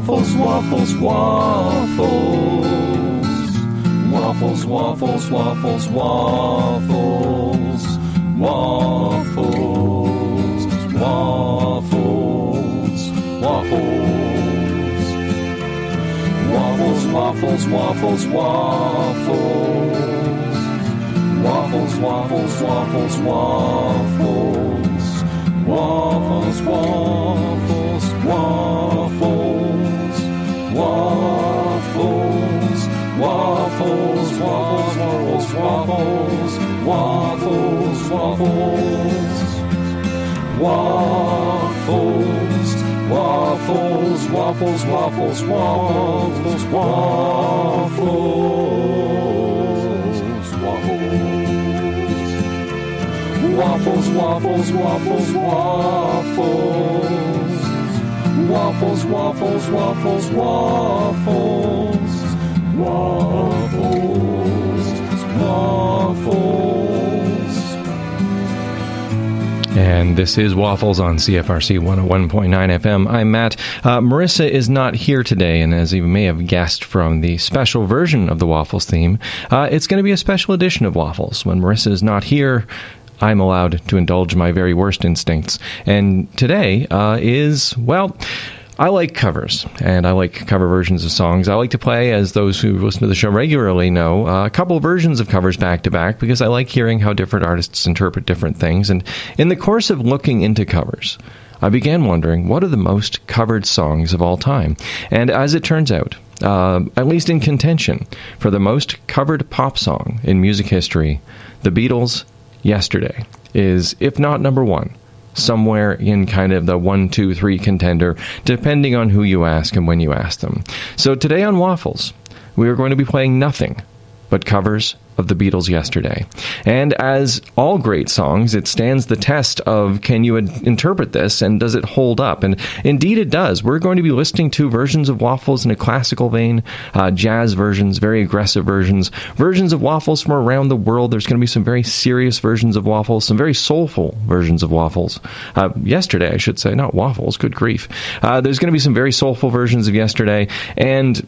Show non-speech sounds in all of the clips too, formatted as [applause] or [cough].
waffles, waffles, waffles. Waffles, Mo waffles waffles waffles waffles waffles Waffles waffles waffles waffles Mo waffles, waffles, waffles. Waffles, waffles, waffles. Waffles, waffles, waffles, waffles. Waffles, waffles, waffles, waffles. Waffles, waffles, waffles. Waffles, waffles, waffles, waffles, waffles, waffles. Waffles, waffles, waffles, waffles, waffles, waffles, waffles. Waffles, waffles, waffles, waffles. Waffles, waffles, waffles, waffles. Waffles, waffles. Waffles. And this is Waffles on CFRC 101.9 FM. I'm Matt. Uh, Marisa is not here today, and as you may have guessed from the special version of the Waffles theme, uh, it's going to be a special edition of Waffles. When Marisa is not here, I'm allowed to indulge my very worst instincts. And today uh, is, well, I like covers, and I like cover versions of songs. I like to play, as those who listen to the show regularly know, uh, a couple versions of covers back to back because I like hearing how different artists interpret different things. And in the course of looking into covers, I began wondering what are the most covered songs of all time. And as it turns out, uh, at least in contention, for the most covered pop song in music history, the Beatles' Yesterday is, if not number one, somewhere in kind of the one, two, three contender, depending on who you ask and when you ask them. So today on Waffles, we are going to be playing nothing but covers of the Beatles yesterday. And as all great songs, it stands the test of can you interpret this and does it hold up? And indeed it does. We're going to be listening to versions of Waffles in a classical vein, uh, jazz versions, very aggressive versions, versions of Waffles from around the world. There's going to be some very serious versions of Waffles, some very soulful versions of Waffles. Uh, yesterday, I should say, not Waffles, good grief. Uh, there's going to be some very soulful versions of yesterday. And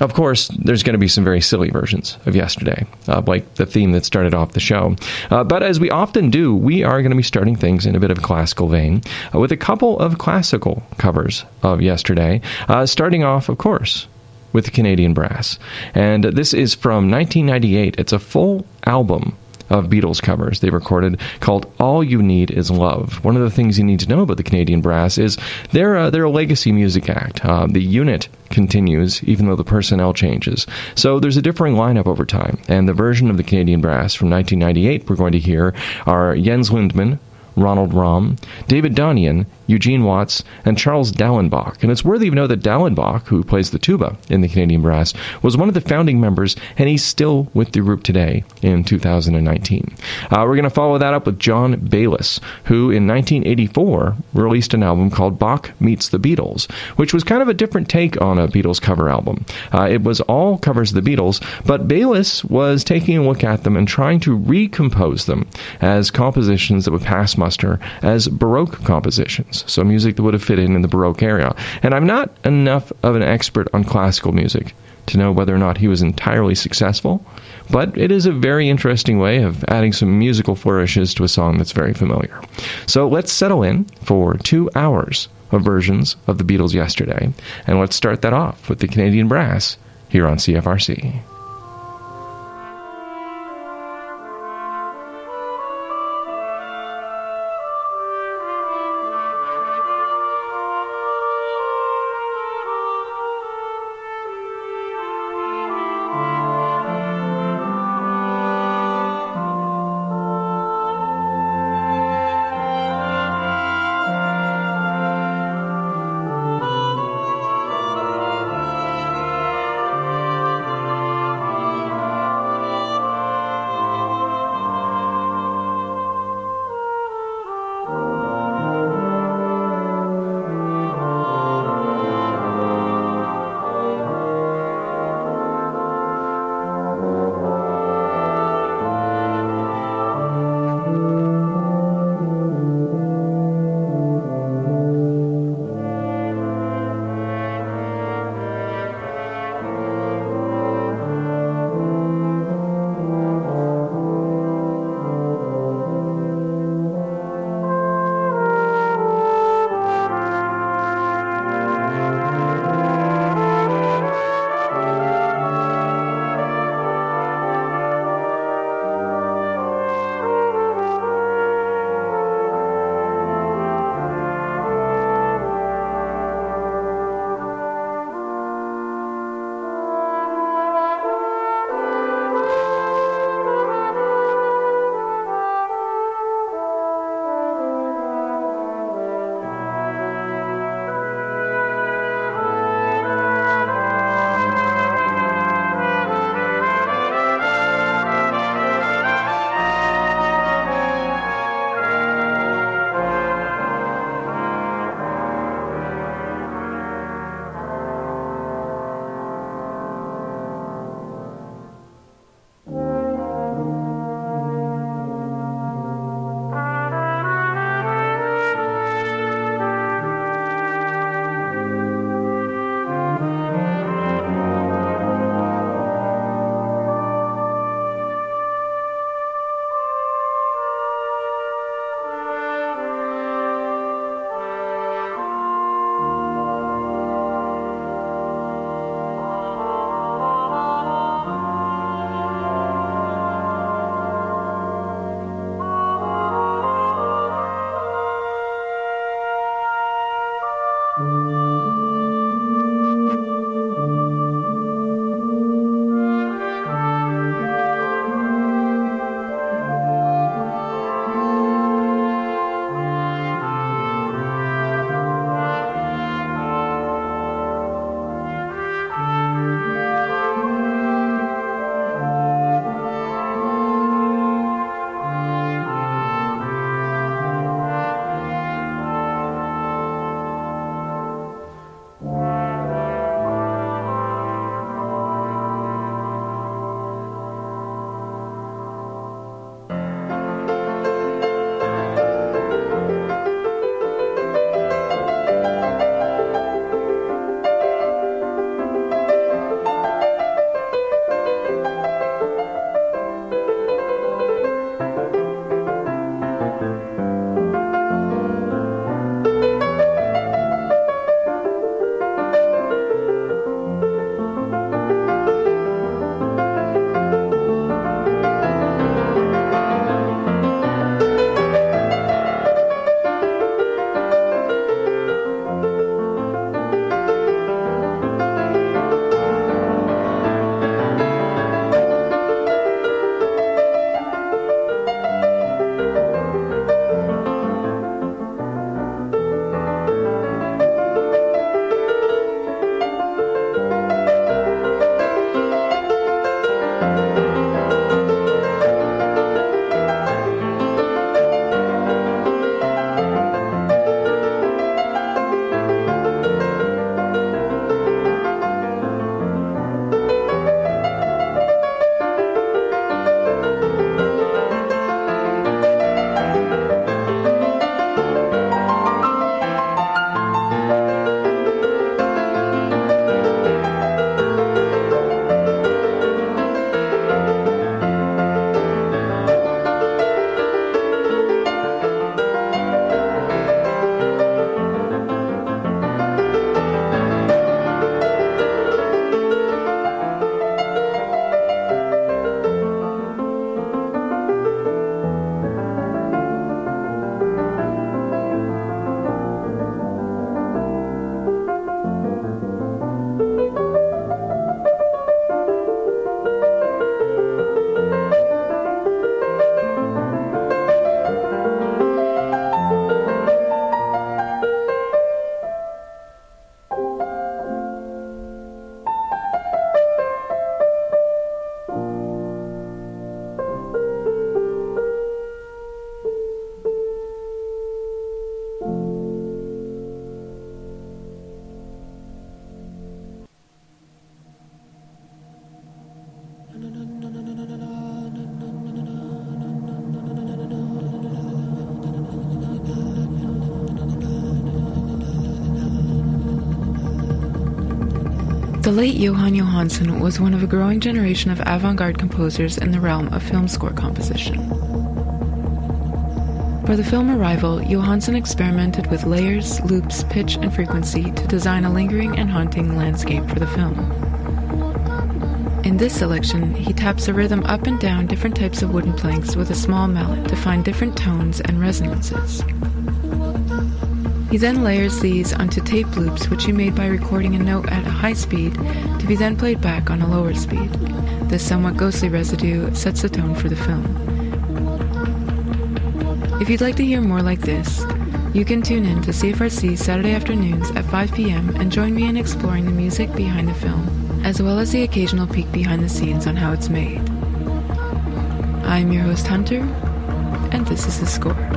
of course, there's going to be some very silly versions of yesterday, uh, like the theme that started off the show. Uh, but as we often do, we are going to be starting things in a bit of a classical vein uh, with a couple of classical covers of yesterday, uh, starting off, of course, with the Canadian Brass. And this is from 1998. It's a full album of Beatles covers they recorded called All You Need Is Love. One of the things you need to know about the Canadian Brass is they're, a, they're a legacy music act. Uh, the unit continues even though the personnel changes. So there's a differing lineup over time. And the version of the Canadian Brass from 1998 we're going to hear are Jens Lindemann, Ronald Romm, David Ohanian, Eugene Watts, and Charles Daellenbach. And it's worthy of note that Daellenbach, who plays the tuba in the Canadian Brass, was one of the founding members, and he's still with the group today in 2019. Uh, we're going to follow that up with John Bayless, who in 1984 released an album called Bach Meets the Beatles, which was kind of a different take on a Beatles cover album. Uh, it was all covers of the Beatles, but Bayless was taking a look at them and trying to recompose them as compositions that would pass muster as Baroque compositions, so music that would have fit in in the Baroque era. And I'm not enough of an expert on classical music to know whether or not he was entirely successful, but it is a very interesting way of adding some musical flourishes to a song that's very familiar. So let's settle in for two hours of versions of the Beatles yesterday, and let's start that off with the Canadian Brass here on CFRC. Late Jóhann Jóhannsson was one of a growing generation of avant garde composers in the realm of film score composition. For the film Arrival, Johansson experimented with layers, loops, pitch, and frequency to design a lingering and haunting landscape for the film. In this selection, he taps a rhythm up and down different types of wooden planks with a small mallet to find different tones and resonances. He then layers these onto tape loops, which he made by recording a note at a high speed to be then played back on a lower speed. This somewhat ghostly residue sets the tone for the film. If you'd like to hear more like this, you can tune in to CFRC Saturday afternoons at 5 p.m. and join me in exploring the music behind the film, as well as the occasional peek behind the scenes on how it's made. I'm your host, Hunter, and this is The Score.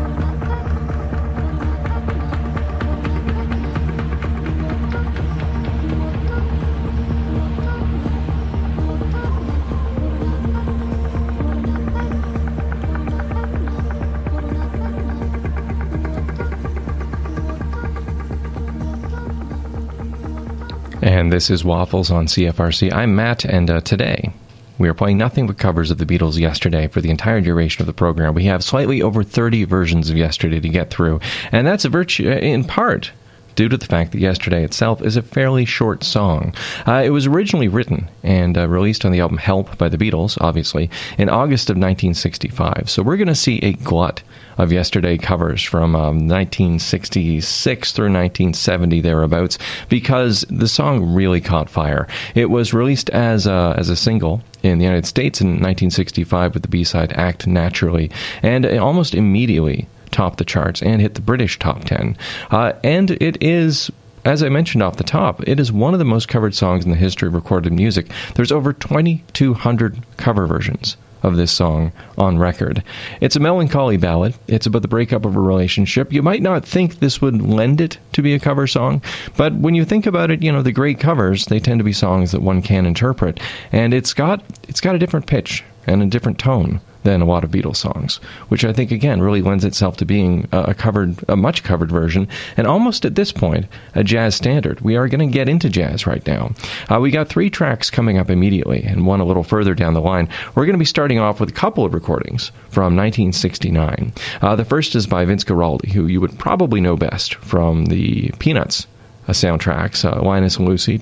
And this is Waffles on CFRC. I'm Matt, and uh, today we are playing nothing but covers of the Beatles yesterday for the entire duration of the program. We have slightly over 30 versions of yesterday to get through, and that's a virtue, uh, in part, due to the fact that Yesterday itself is a fairly short song. Uh, it was originally written and uh, released on the album Help by the Beatles, obviously, in August of 1965. So we're going to see a glut of Yesterday covers from um, 1966 through 1970 thereabouts because the song really caught fire. It was released as a, as a single in the United States in 1965 with the B-side Act Naturally, and almost immediately topped the charts and hit the British top 10. Uh, and it is as I mentioned off the top, it is one of the most covered songs in the history of recorded music. There's over 2,200 cover versions of this song on record. It's a melancholy ballad. It's about the breakup of a relationship. You might not think this would lend it to be a cover song, but when you think about it, you know, the great covers, they tend to be songs that one can interpret, and it's got it's got a different pitch and a different tone than a lot of Beatles songs, which I think again really lends itself to being a covered, a much covered version, and almost at this point a jazz standard. We are going to get into jazz right now. Uh, we got three tracks coming up immediately, and one a little further down the line. We're going to be starting off with a couple of recordings from 1969. Uh, the first is by Vince Guaraldi, who you would probably know best from the Peanuts soundtracks. Uh, Linus and Lucy.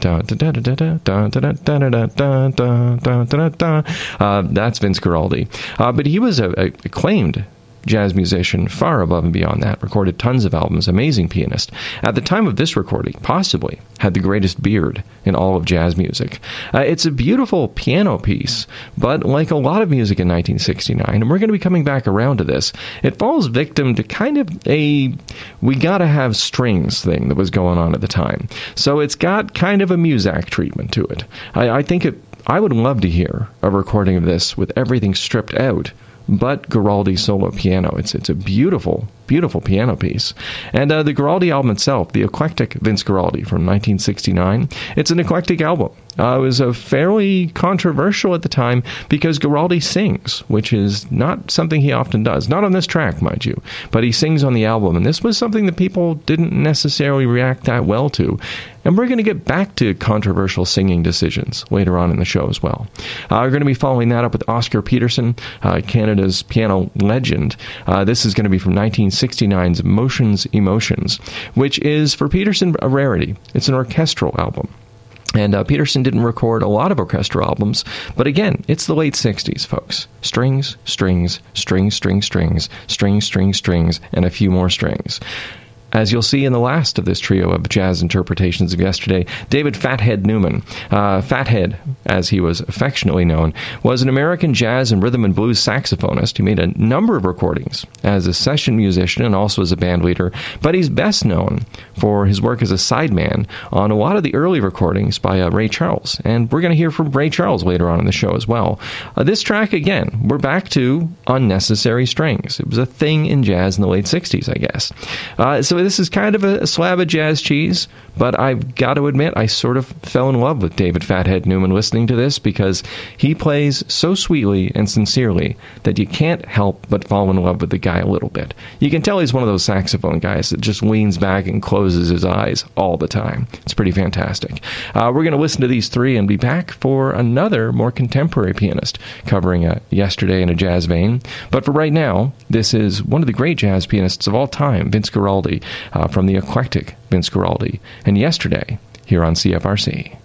that's Vince Guaraldi. Uh, but he was acclaimed jazz musician, far above and beyond that, recorded tons of albums, amazing pianist. At the time of this recording, possibly had the greatest beard in all of jazz music. Uh, it's a beautiful piano piece, but like a lot of music in 1969, and we're going to be coming back around to this, it falls victim to kind of a we gotta have strings thing that was going on at the time. So it's got kind of a Muzak treatment to it. I, I think it I would love to hear a recording of this with everything stripped out but Guaraldi solo piano. It's it's a beautiful, beautiful piano piece. And uh, the Guaraldi album itself, the eclectic Vince Guaraldi from 1969, it's an eclectic album. Uh, it was a fairly controversial at the time because Guaraldi sings, which is not something he often does. Not on this track, mind you, but he sings on the album. And this was something that people didn't necessarily react that well to. And we're going to get back to controversial singing decisions later on in the show as well. Uh, we're going to be following that up with Oscar Peterson, uh, Canada's piano legend. Uh, this is going to be from 1969's Motions Emotions, which is for Peterson a rarity. It's an orchestral album. And uh, Peterson didn't record a lot of orchestral albums, but again, it's the late 60s, folks. Strings, strings, strings, strings, strings, strings, strings, strings, and a few more strings. As you'll see in the last of this trio of jazz interpretations of yesterday, David Fathead Newman, uh, Fathead, as he was affectionately known, was an American jazz and rhythm and blues saxophonist. He made a number of recordings as a session musician and also as a band leader, but he's best known for his work as a sideman on a lot of the early recordings by uh, Ray Charles. And we're going to hear from Ray Charles later on in the show as well. Uh, this track, again, we're back to unnecessary strings. It was a thing in jazz in the late 60s, I guess. Uh, so this is kind of a, a slab of jazz cheese, but I've got to admit, I sort of fell in love with David Fathead Newman listening to this because he plays so sweetly and sincerely that you can't help but fall in love with the guy a little bit. You can tell he's one of those saxophone guys that just leans back and closes his eyes all the time. It's pretty fantastic. Uh, we're going to listen to these three and be back for another more contemporary pianist covering a yesterday in a jazz vein. But for right now, this is one of the great jazz pianists of all time, Vince Guaraldi, uh, from the eclectic Vince Guaraldi, and yesterday here on CFRC.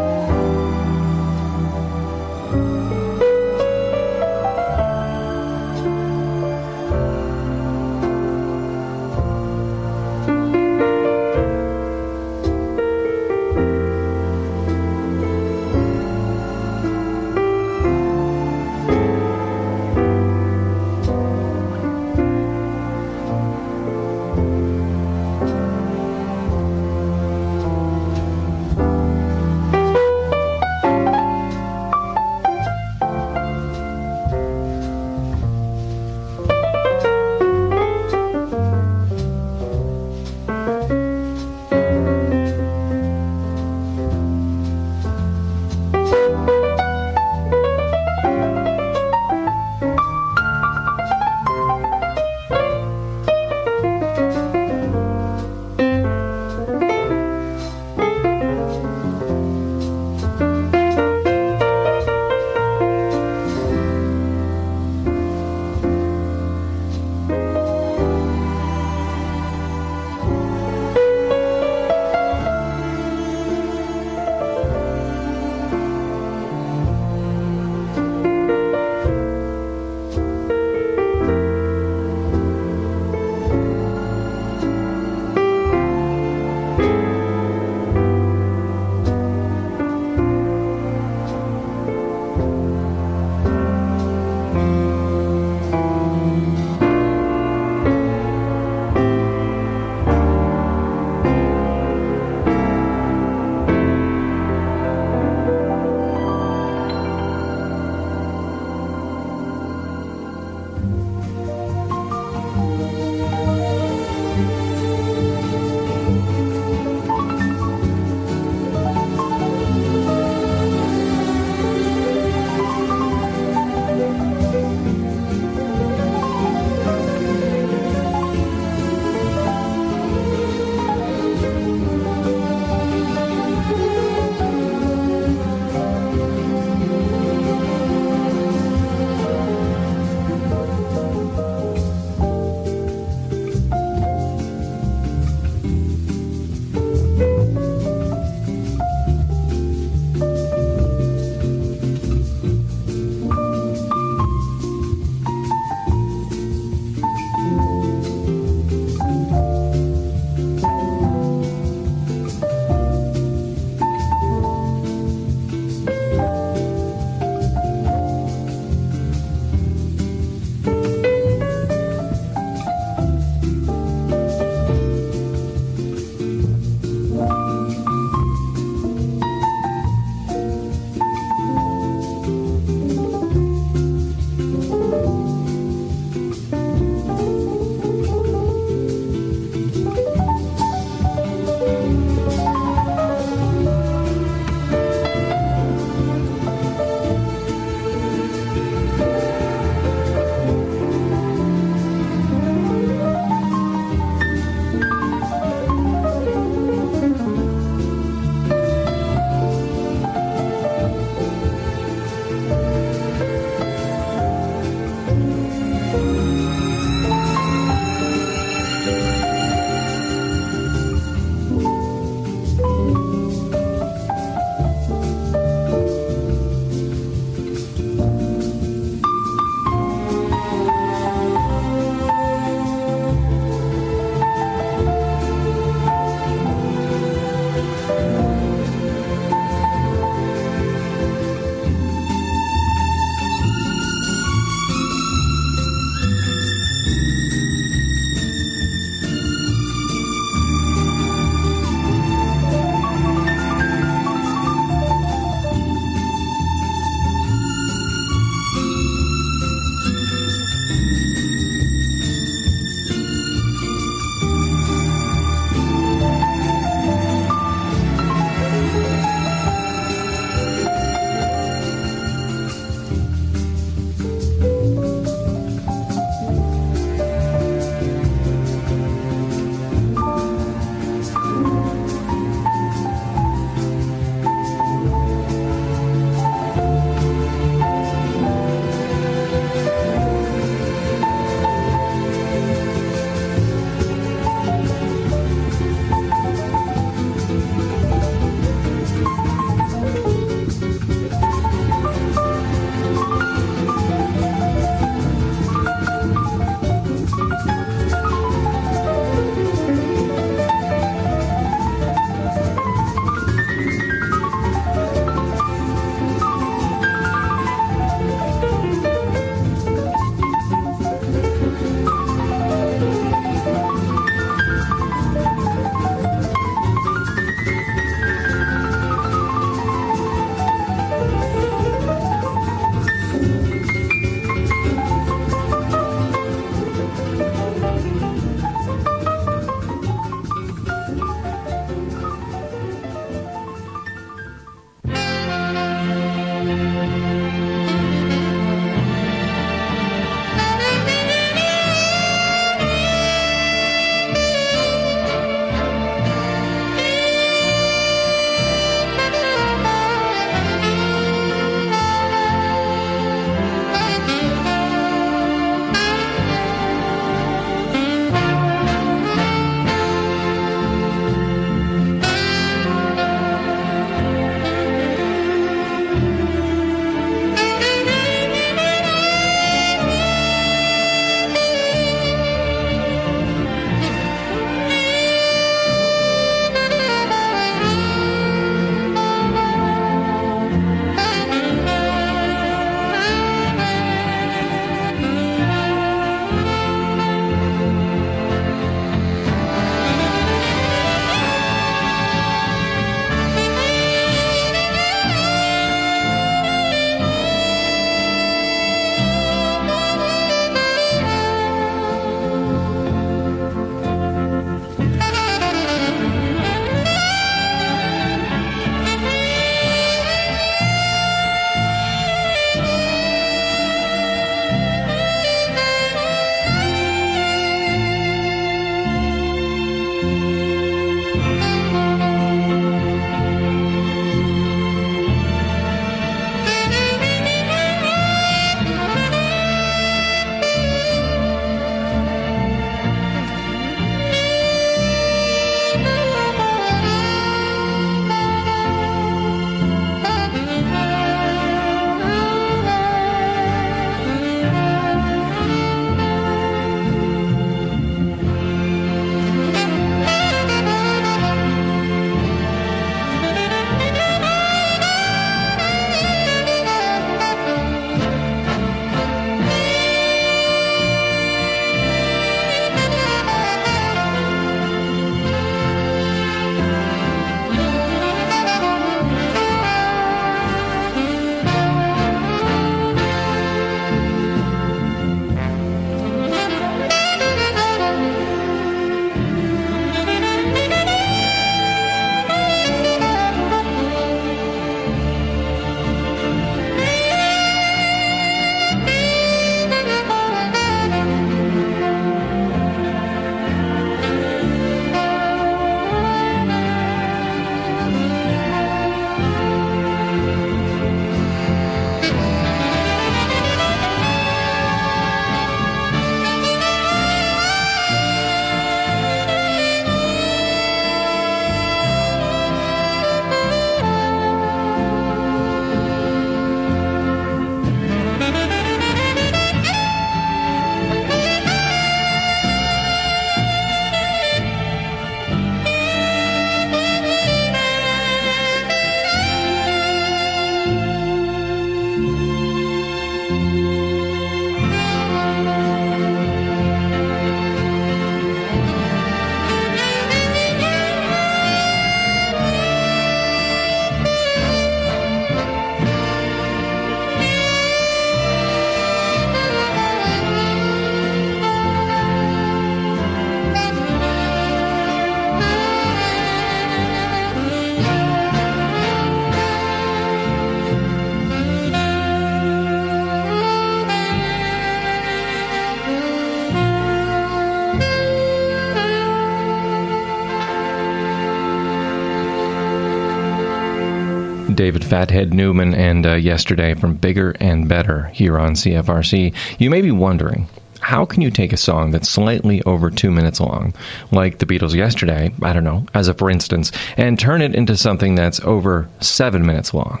David Fathead Newman, and uh, yesterday from Bigger and Better here on CFRC. You may be wondering, how can you take a song that's slightly over two minutes long, like the Beatles yesterday, I don't know, as a for instance, and turn it into something that's over seven minutes long?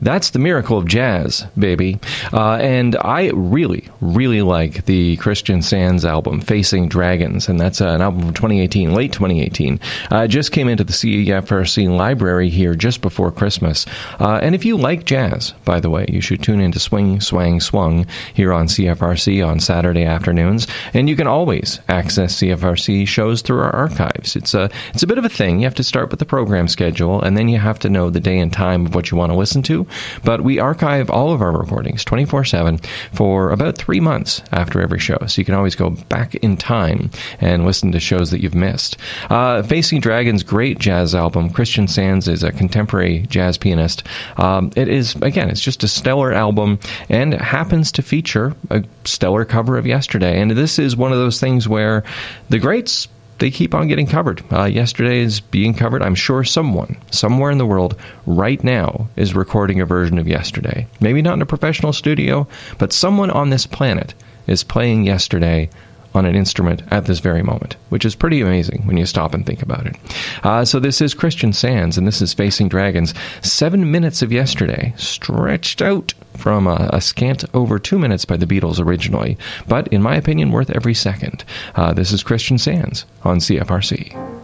That's the miracle of jazz, baby. Uh, and I really, really like the Christian Sands album, Facing Dragons. And that's uh, an album from 2018, late 2018. Uh, just came into the CFRC library here just before Christmas. Uh, and if you like jazz, by the way, you should tune in to Swing, Swang, Swung here on CFRC on Saturday afternoons. And you can always access CFRC shows through our archives. It's a, it's a bit of a thing. You have to start with the program schedule, and then you have to know the day and time of what you want to listen to. But we archive all of our recordings 24 7 for about three months after every show. So you can always go back in time and listen to shows that you've missed. Uh, Facing Dragons, great jazz album. Christian Sands is a contemporary jazz pianist. Um, it is, again, it's just a stellar album and happens to feature a stellar cover of Yesterday. And this is one of those things where the greats they keep on getting covered. Uh, yesterday is being covered. I'm sure someone, somewhere in the world, right now, is recording a version of Yesterday. Maybe not in a professional studio, but someone on this planet is playing Yesterday on an instrument at this very moment, which is pretty amazing when you stop and think about it. Uh, so this is Christian Sands, and this is Facing Dragons. Seven minutes of yesterday, stretched out from a, a, scant over two minutes by the Beatles originally, but in my opinion, worth every second. Uh, this is Christian Sands on CFRC.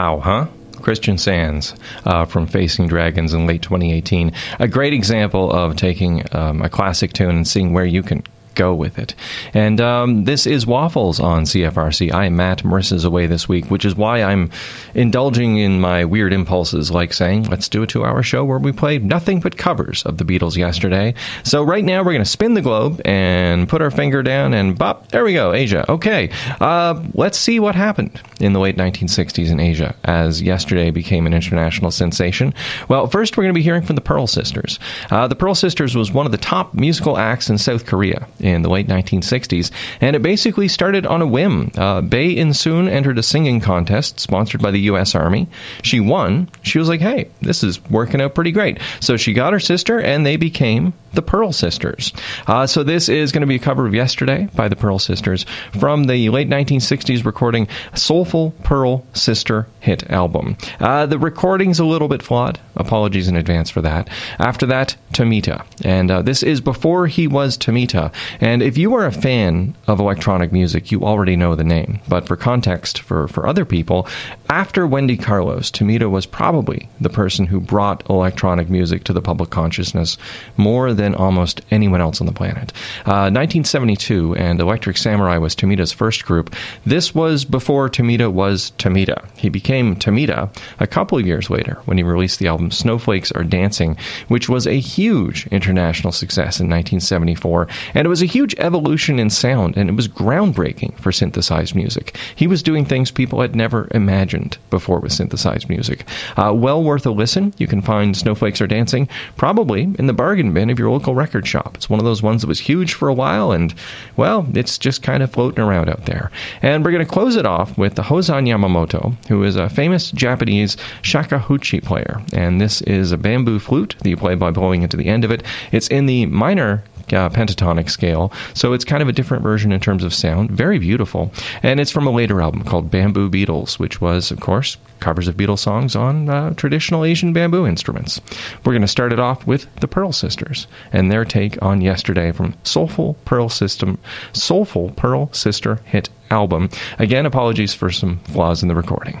Wow, huh? Christian Sands uh, from Facing Dragons in late 2018. A great example of taking um, a classic tune and seeing where you can go with it. And um, this is Waffles on CFRC. I am Matt. Marisa's away this week, which is why I'm indulging in my weird impulses, like saying, let's do a two hour show where we play nothing but covers of the Beatles yesterday. So right now we're going to spin the globe and put our finger down and bop, there we go, Asia. Okay, uh, let's see what happened in the late 1960s in Asia as yesterday became an international sensation. Well, first we're going to be hearing from the Pearl Sisters. Uh, the Pearl Sisters was one of the top musical acts in South Korea in the late 1960s, and it basically started on a whim. Uh, Bae In Soon entered a singing contest sponsored by the U.S. Army. She won. She was like, hey, this is working out pretty great. So she got her sister, and they became the Pearl Sisters. Uh, so this is going to be a cover of Yesterday by the Pearl Sisters from the late 1960s recording Soulful Pearl Sister hit album. Uh, the recording's a little bit flawed. Apologies in advance for that. After that, Tomita. And uh, this is before he was Tomita. And if you are a fan of electronic music, you already know the name. But for context, for, for other people, after Wendy Carlos, Tomita was probably the person who brought electronic music to the public consciousness more than almost anyone else on the planet. Uh, 1972, and Electric Samurai was Tomita's first group. This was before Tomita was Tomita. He became Tomita a couple of years later when he released the album Snowflakes Are Dancing, which was a huge international success in 1974. And it was a huge evolution in sound, and it was groundbreaking for synthesized music. He was doing things people had never imagined before with synthesized music. Uh, well worth a listen. You can find Snowflakes Are Dancing probably in the bargain bin of local record shop. It's one of those ones that was huge for a while, and, well, it's just kind of floating around out there. And we're going to close it off with the Hozan Yamamoto, who is a famous Japanese shakuhachi player. And this is a bamboo flute that you play by blowing into the end of it. It's in the minor uh, pentatonic scale. So it's kind of a different version in terms of sound. Very beautiful. And it's from a later album called Bamboo Beatles, which was, of course, covers of Beatles songs on uh, traditional Asian bamboo instruments. We're going to start it off with the Pearl Sisters and their take on Yesterday from Soulful Pearl System, Soulful Pearl Sister hit album. Again, apologies for some flaws in the recording.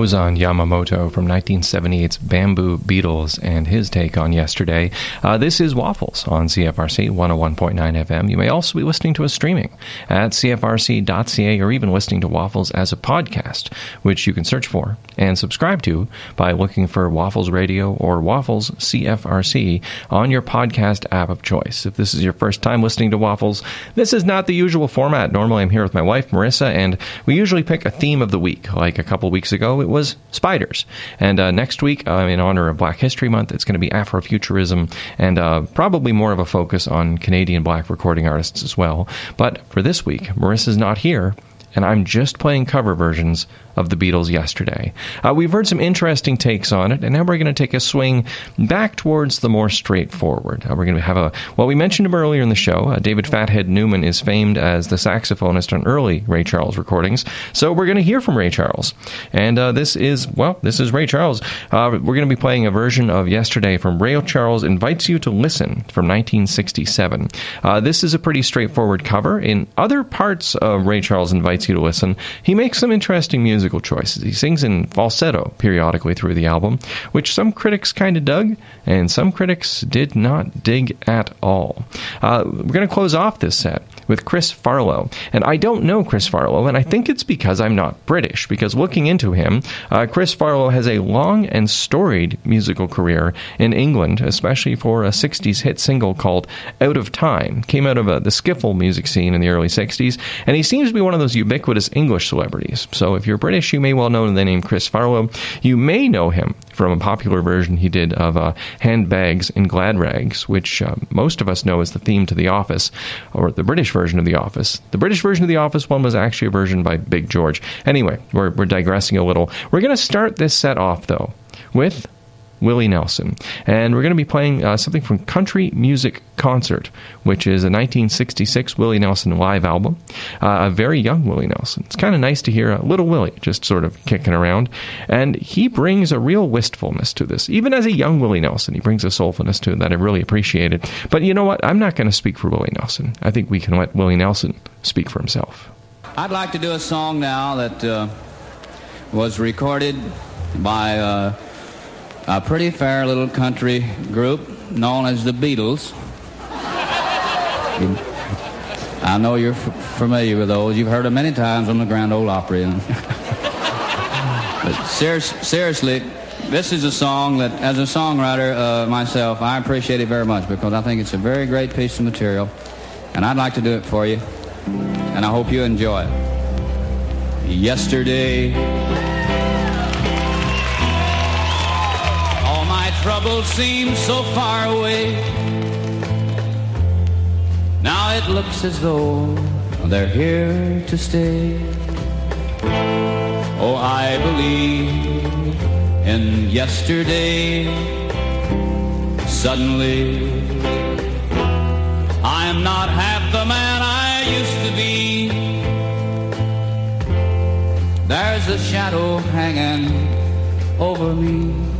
Hozan Yamamoto from 1978's Bamboo Beatles and his take on yesterday. Uh, this is Waffles on CFRC 101.9 FM. You may also be listening to us streaming at CFRC.ca or even listening to Waffles as a podcast, which you can search for and subscribe to by looking for Waffles Radio or Waffles CFRC on your podcast app of choice. If this is your first time listening to Waffles, this is not the usual format. Normally, I'm here with my wife, Marisa, and we usually pick a theme of the week. Like a couple weeks ago, it was spiders. And uh, next week, uh, in honor of Black History Month, it's going to be Afrofuturism and uh, probably more of a focus on Canadian black recording artists as well. But for this week, Marisa's not here, and I'm just playing cover versions of the Beatles yesterday. Uh, we've heard some interesting takes on it, and now we're going to take a swing back towards the more straightforward. Uh, we're going to have a, well, we mentioned him earlier in the show. Uh, David Fathead Newman is famed as the saxophonist on early Ray Charles recordings, so we're going to hear from Ray Charles. And uh, this is, well, this is Ray Charles. Uh, we're going to be playing a version of Yesterday from Ray Charles Invites You to Listen from 1967. Uh, this is a pretty straightforward cover. In other parts of Ray Charles Invites You to Listen, he makes some interesting music musical choices. He sings in falsetto periodically through the album, which some critics kind of dug, and some critics did not dig at all. Uh, we're going to close off this set with Chris Farlowe. And I don't know Chris Farlowe, and I think it's because I'm not British, because looking into him, uh, Chris Farlowe has a long and storied musical career in England, especially for a 60s hit single called Out of Time. Came out of uh, the skiffle music scene in the early 60s, and he seems to be one of those ubiquitous English celebrities. So if you're British, you may well know the name Chris Farlowe. You may know him from a popular version he did of uh, Handbags and Glad Rags, which uh, most of us know as the theme to The Office, or the British version of The Office. The British version of The Office one was actually a version by Big George. Anyway, we're, we're digressing a little. We're going to start this set off, though, with Willie Nelson. And we're going to be playing uh, something from Country Music Concert, which is a 1966 Willie Nelson live album. Uh, a very young Willie Nelson. It's kind of nice to hear a little Willie just sort of kicking around. And he brings a real wistfulness to this. Even as a young Willie Nelson, he brings a soulfulness to it that I really appreciated. But you know what? I'm not going to speak for Willie Nelson. I think we can let Willie Nelson speak for himself. I'd like to do a song now that uh, was recorded by uh, a pretty fair little country group known as the Beatles. I know you're f- familiar with those. You've heard them many times on the Grand Ole Opry. [laughs] but ser- seriously, this is a song that, as a songwriter uh, myself, I appreciate it very much because I think it's a very great piece of material. And I'd like to do it for you. And I hope you enjoy it. Yesterday troubles seem so far away. Now it looks as though they're here to stay. Oh, I believe in yesterday. Suddenly, I'm not half the man I used to be. There's a shadow hanging over me.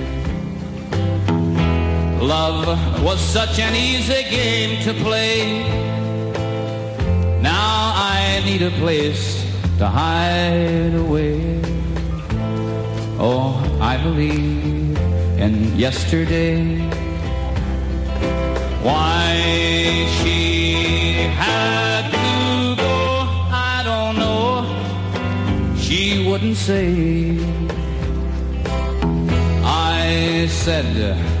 Love was such an easy game to play. Now I need a place to hide away. Oh, I believe in yesterday. Why she had to go, I don't know. She wouldn't say. I said,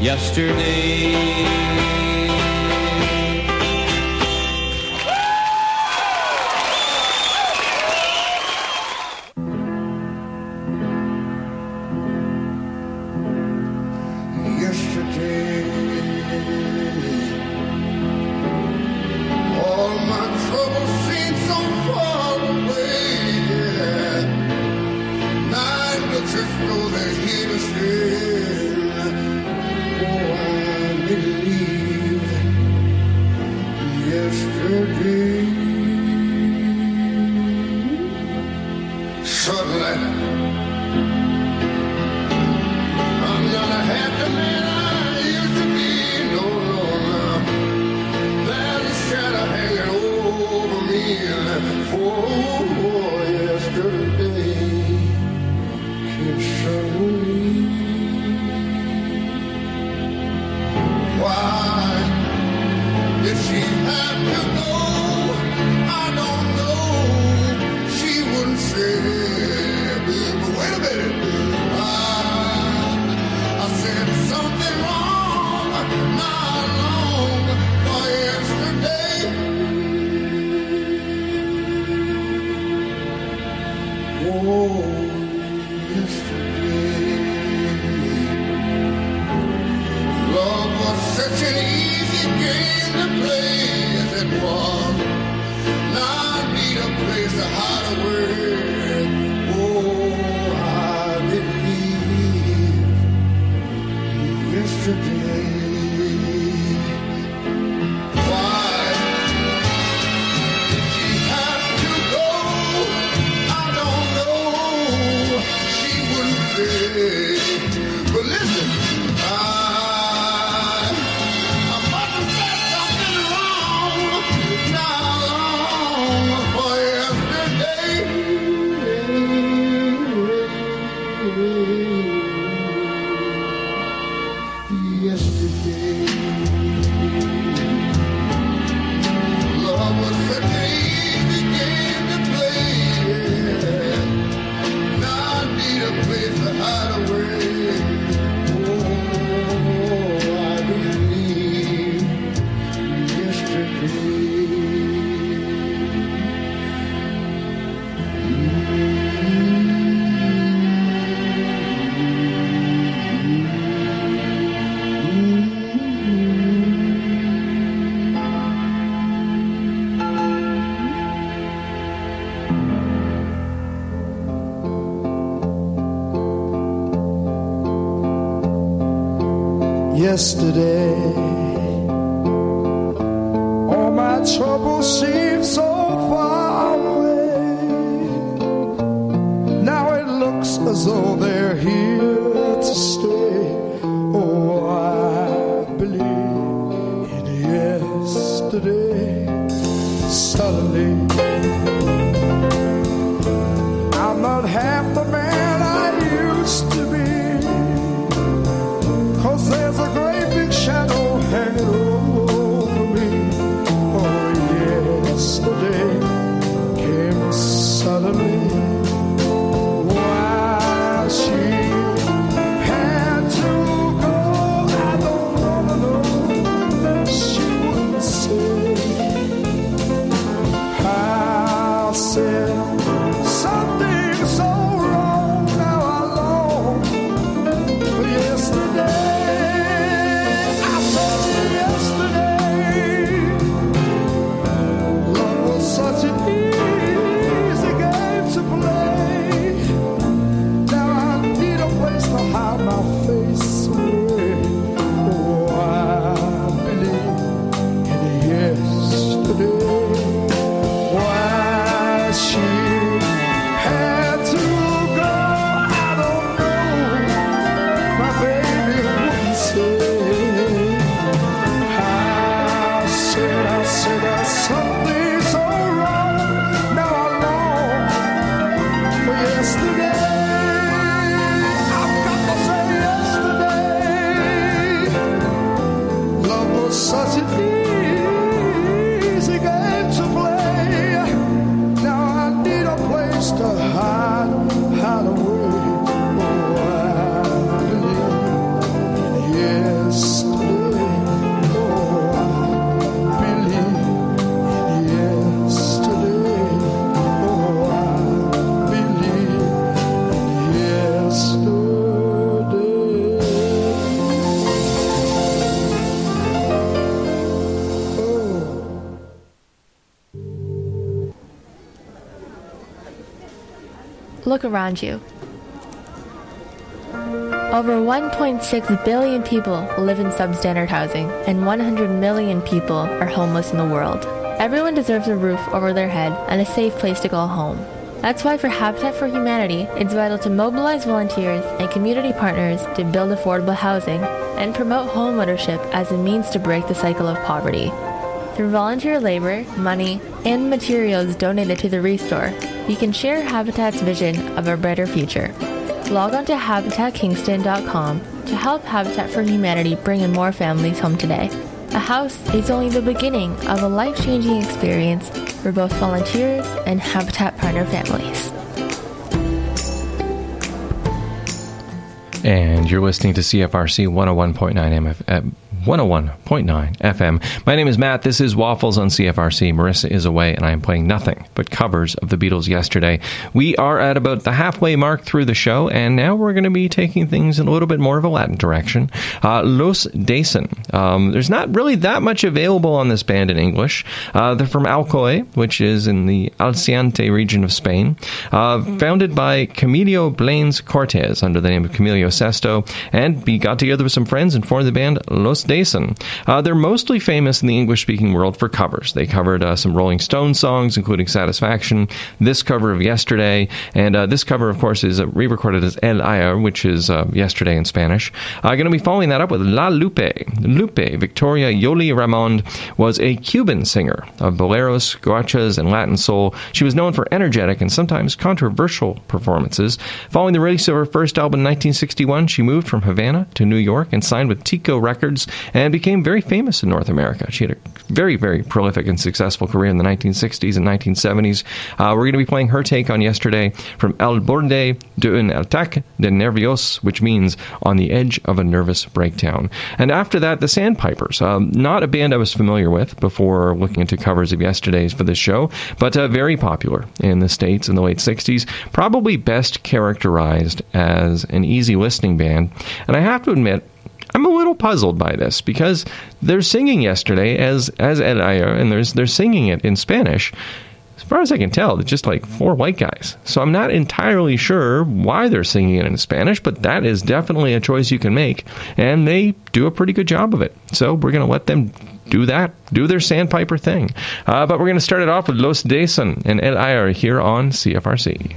yesterday. Yesterday. Around you. Over 1.6 billion people live in substandard housing, and 100 million people are homeless in the world. Everyone deserves a roof over their head and a safe place to call home. That's why for Habitat for Humanity, it's vital to mobilize volunteers and community partners to build affordable housing and promote homeownership as a means to break the cycle of poverty. Through volunteer labor, money, and materials donated to the Restore, you can share Habitat's vision of a brighter future. Log on to HabitatKingston.com to help Habitat for Humanity bring in more families home today. A house is only the beginning of a life changing experience for both volunteers and Habitat partner families. And you're listening to CFRC 101.9 MF. Uh, 101.9 FM. My name is Matt. This is Waffles on CFRC. Marisa is away, and I am playing nothing but covers of the Beatles yesterday. We are at about the halfway mark through the show, and now we're going to be taking things in a little bit more of a Latin direction. Uh, Los Dyson. Um, there's not really that much available on this band in English. Uh, they're from Alcoy, which is in the Alicante region of Spain. Uh, founded by Camilo Blanes Cortez under the name of Camilo Sesto, and he got together with some friends and formed the band Los Dyson. Uh, they're mostly famous in the English speaking world for covers. They covered uh, some Rolling Stone songs, including Satisfaction, this cover of Yesterday, and uh, this cover, of course, is re recorded as El Ayer, which is uh, Yesterday in Spanish. Uh, going to be following that up with La Lupe. Lupe, Victoria Yoli Raymond, was a Cuban singer of boleros, guachas, and Latin soul. She was known for energetic and sometimes controversial performances. Following the release of her first album in 1961, she moved from Havana to New York and signed with Tico Records and became very famous in North America. She had a very, very prolific and successful career in the 1960s and 1970s. Uh, we're going to be playing her take on yesterday from El Borde de un Ataque de Nervios, which means on the edge of a nervous breakdown. And after that, the Sandpipers, um, not a band I was familiar with before looking into covers of yesterday's for this show, but uh, very popular in the States in the late 60s, probably best characterized as an easy listening band. And I have to admit, I'm a little puzzled by this because they're singing yesterday as as El Ayer, and there's they're singing it in Spanish. As far as I can tell, just like four white guys. So I'm not entirely sure why they're singing it in Spanish, but that is definitely a choice you can make, and they do a pretty good job of it. So we're going to let them do that, do their sandpiper thing. Uh, but we're going to start it off with Los Dyson and El Ayer here on CFRC.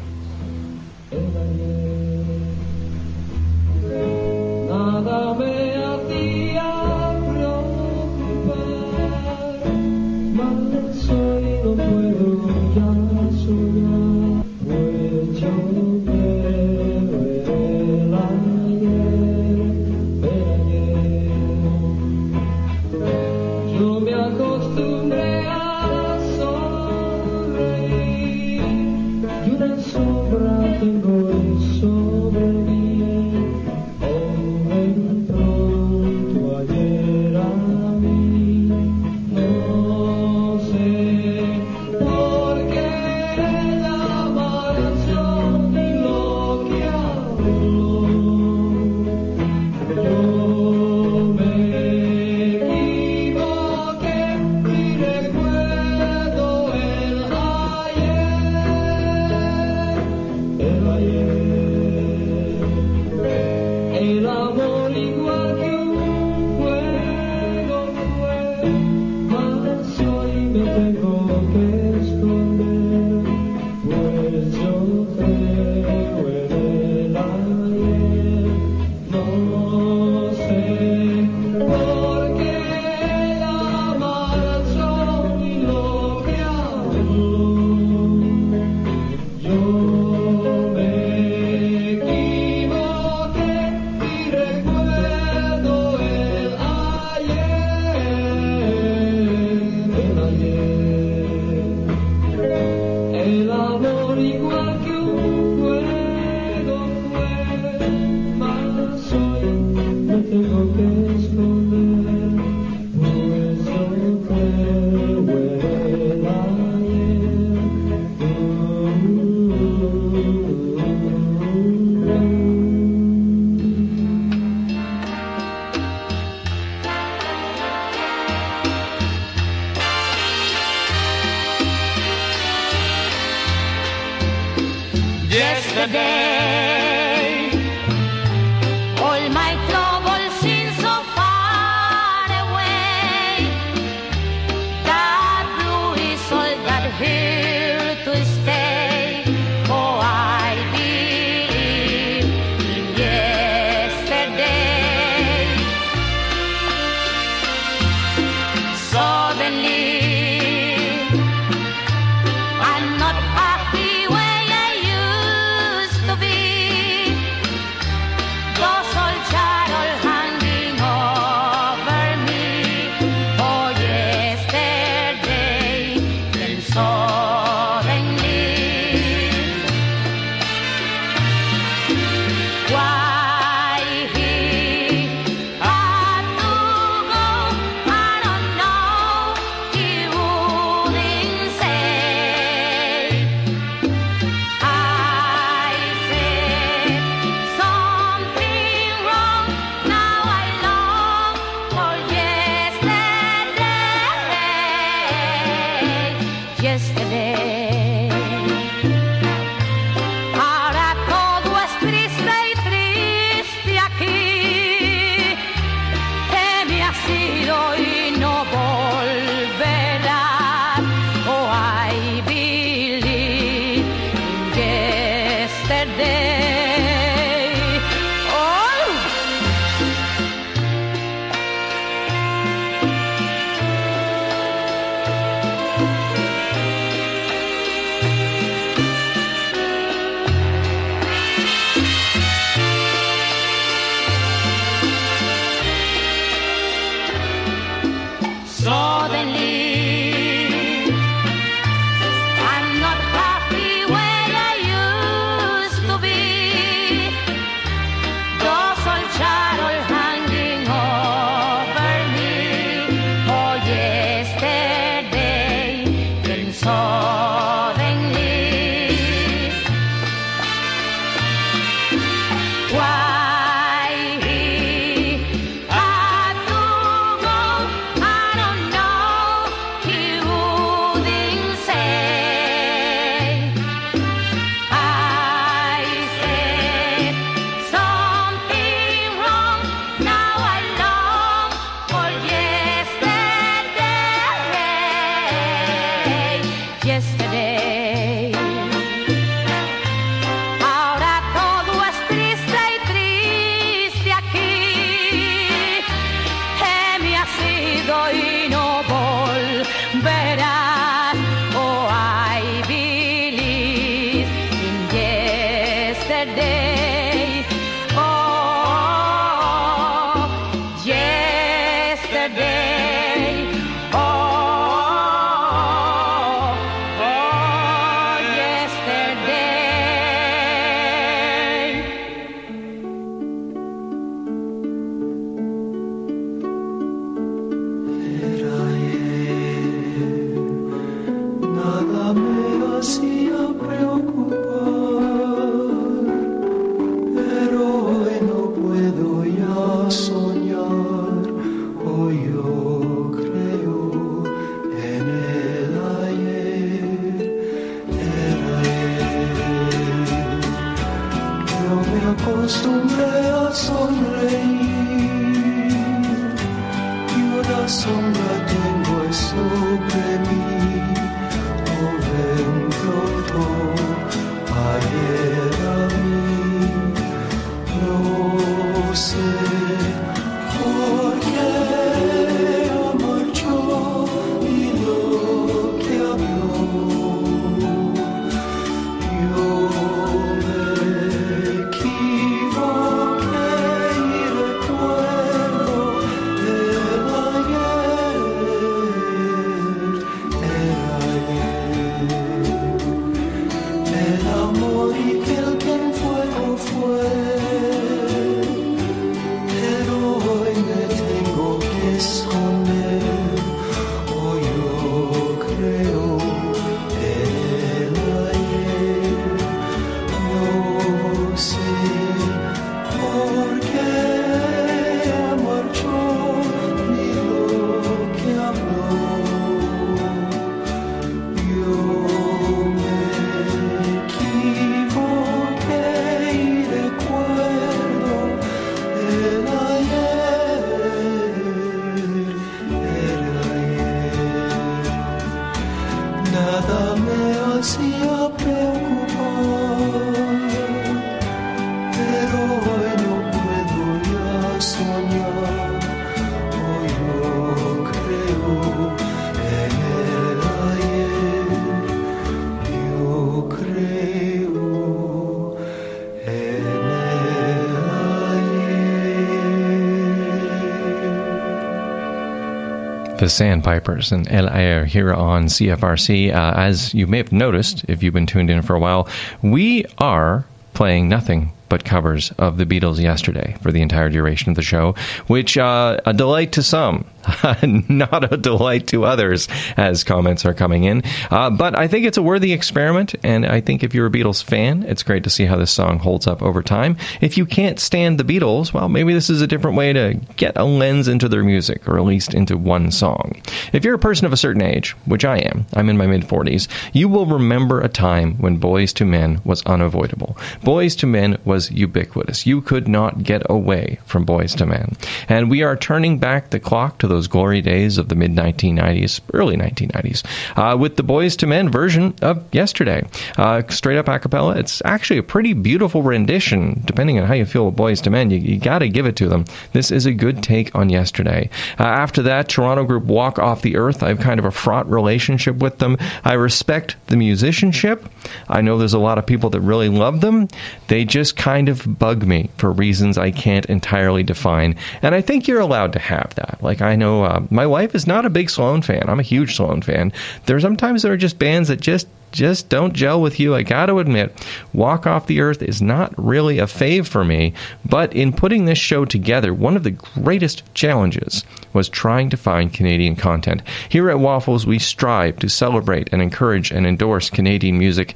Sandpipers and El Ayer here on CFRC. Uh, as you may have noticed, if you've been tuned in for a while, we are playing nothing but covers of the Beatles yesterday for the entire duration of the show, which uh, a delight to some, [laughs] not a delight to others, as comments are coming in. Uh, but I think it's a worthy experiment, and I think if you're a Beatles fan, it's great to see how this song holds up over time. If you can't stand the Beatles, well, maybe this is a different way to get a lens into their music, or at least into one song. If you're a person of a certain age, which I am, I'm in my mid 40s, you will remember a time when Boyz II Men was unavoidable. Boyz II Men was ubiquitous. You could not get away from Boyz II Men. And we are turning back the clock to those glory days of the mid 1990s, early 1990s, uh, with the Boyz II Men version of Yesterday. Uh, straight up a cappella. It's actually a pretty beautiful rendition, depending on how you feel with Boyz II Men. You, you got to give it to them. This is a good take on Yesterday. Uh, after that, Toronto group Walk Off the Earth. I have kind of a fraught relationship with them. I respect the musicianship. I know there's a lot of people that really love them. They just kind of bug me for reasons I can't entirely define. And I think you're allowed to have that. Like, I know uh, my wife is not a big Sloan fan. I'm a huge Sloan fan. There are sometimes there are just bands that just just don't gel with you. I got to admit, Walk Off the Earth is not really a fave for me, but in putting this show together, one of the greatest challenges was trying to find Canadian content. Here at Waffles, we strive to celebrate and encourage and endorse Canadian music,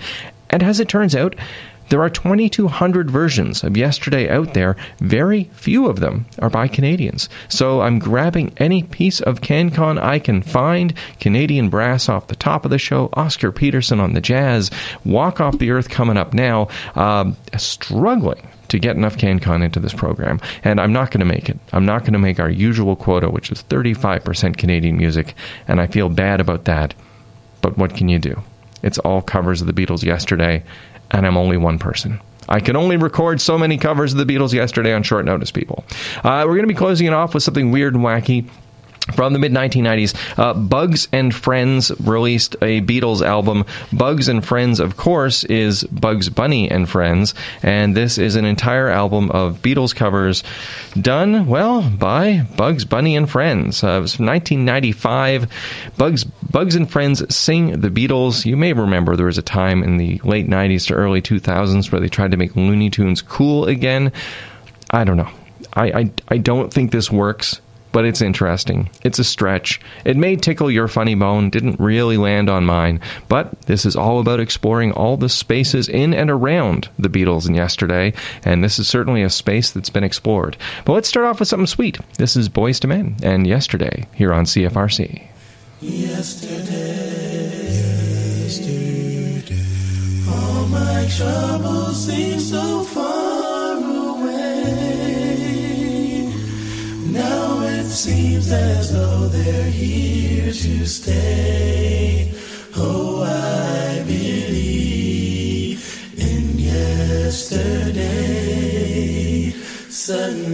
and as it turns out, there are 2,200 versions of Yesterday out there. Very few of them are by Canadians. So I'm grabbing any piece of CanCon I can find. Canadian brass off the top of the show, Oscar Peterson on the jazz, Walk Off the Earth coming up now. Um, struggling to get enough CanCon into this program, and I'm not going to make it. I'm not going to make our usual quota, which is 35% Canadian music, and I feel bad about that. But what can you do? It's all covers of the Beatles yesterday, and I'm only one person. I can only record so many covers of the Beatles yesterday on short notice, people. Uh, we're going to be closing it off with something weird and wacky. From the mid 1990s, uh, Bugs and Friends released a Beatles album. Bugs and Friends, of course, is Bugs Bunny and Friends, and this is an entire album of Beatles covers done, well, by Bugs Bunny and Friends. Uh, it was from 1995. Bugs, Bugs and Friends sing the Beatles. You may remember there was a time in the late 90s to early 2000s where they tried to make Looney Tunes cool again. I don't know. I, I, I don't think this works but it's interesting. It's a stretch. It may tickle your funny bone, didn't really land on mine, but this is all about exploring all the spaces in and around the Beatles and yesterday, and this is certainly a space that's been explored. But let's start off with something sweet. This is Boyz II Men and Yesterday here on CFRC. Yesterday, yesterday, All my troubles seem so far as though they're here to stay. Oh, I believe in yesterday. Suddenly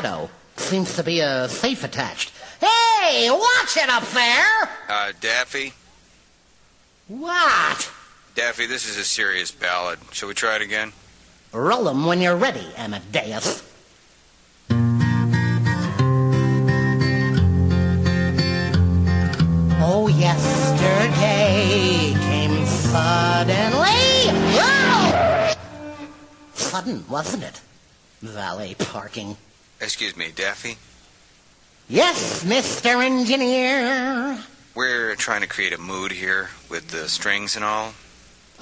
shadow. Seems to be a safe attached. Hey, watch it up there! Uh, Daffy? What? Daffy, this is a serious ballad. Shall we try it again? Roll 'em when you're ready, Amadeus. Oh, yesterday came suddenly. Whoa! Sudden, wasn't it? Valet parking. Excuse me, Daffy? Yes, Mr. Engineer. We're trying to create a mood here with the strings and all.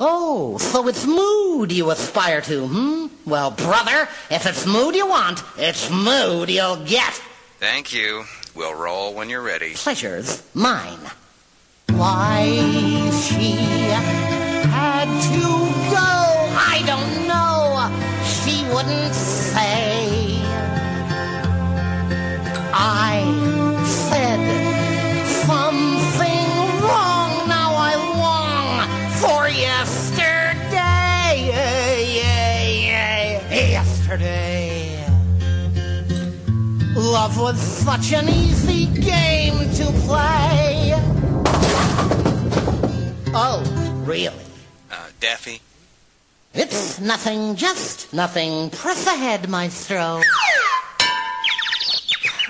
Oh, so it's mood you aspire to, hmm? Well, brother, if it's mood you want, it's mood you'll get. Thank you. We'll roll when you're ready. Pleasure's mine. Why she Love was such an easy game to play. Oh, really? Uh, Daffy? It's nothing, just nothing. Press ahead, maestro.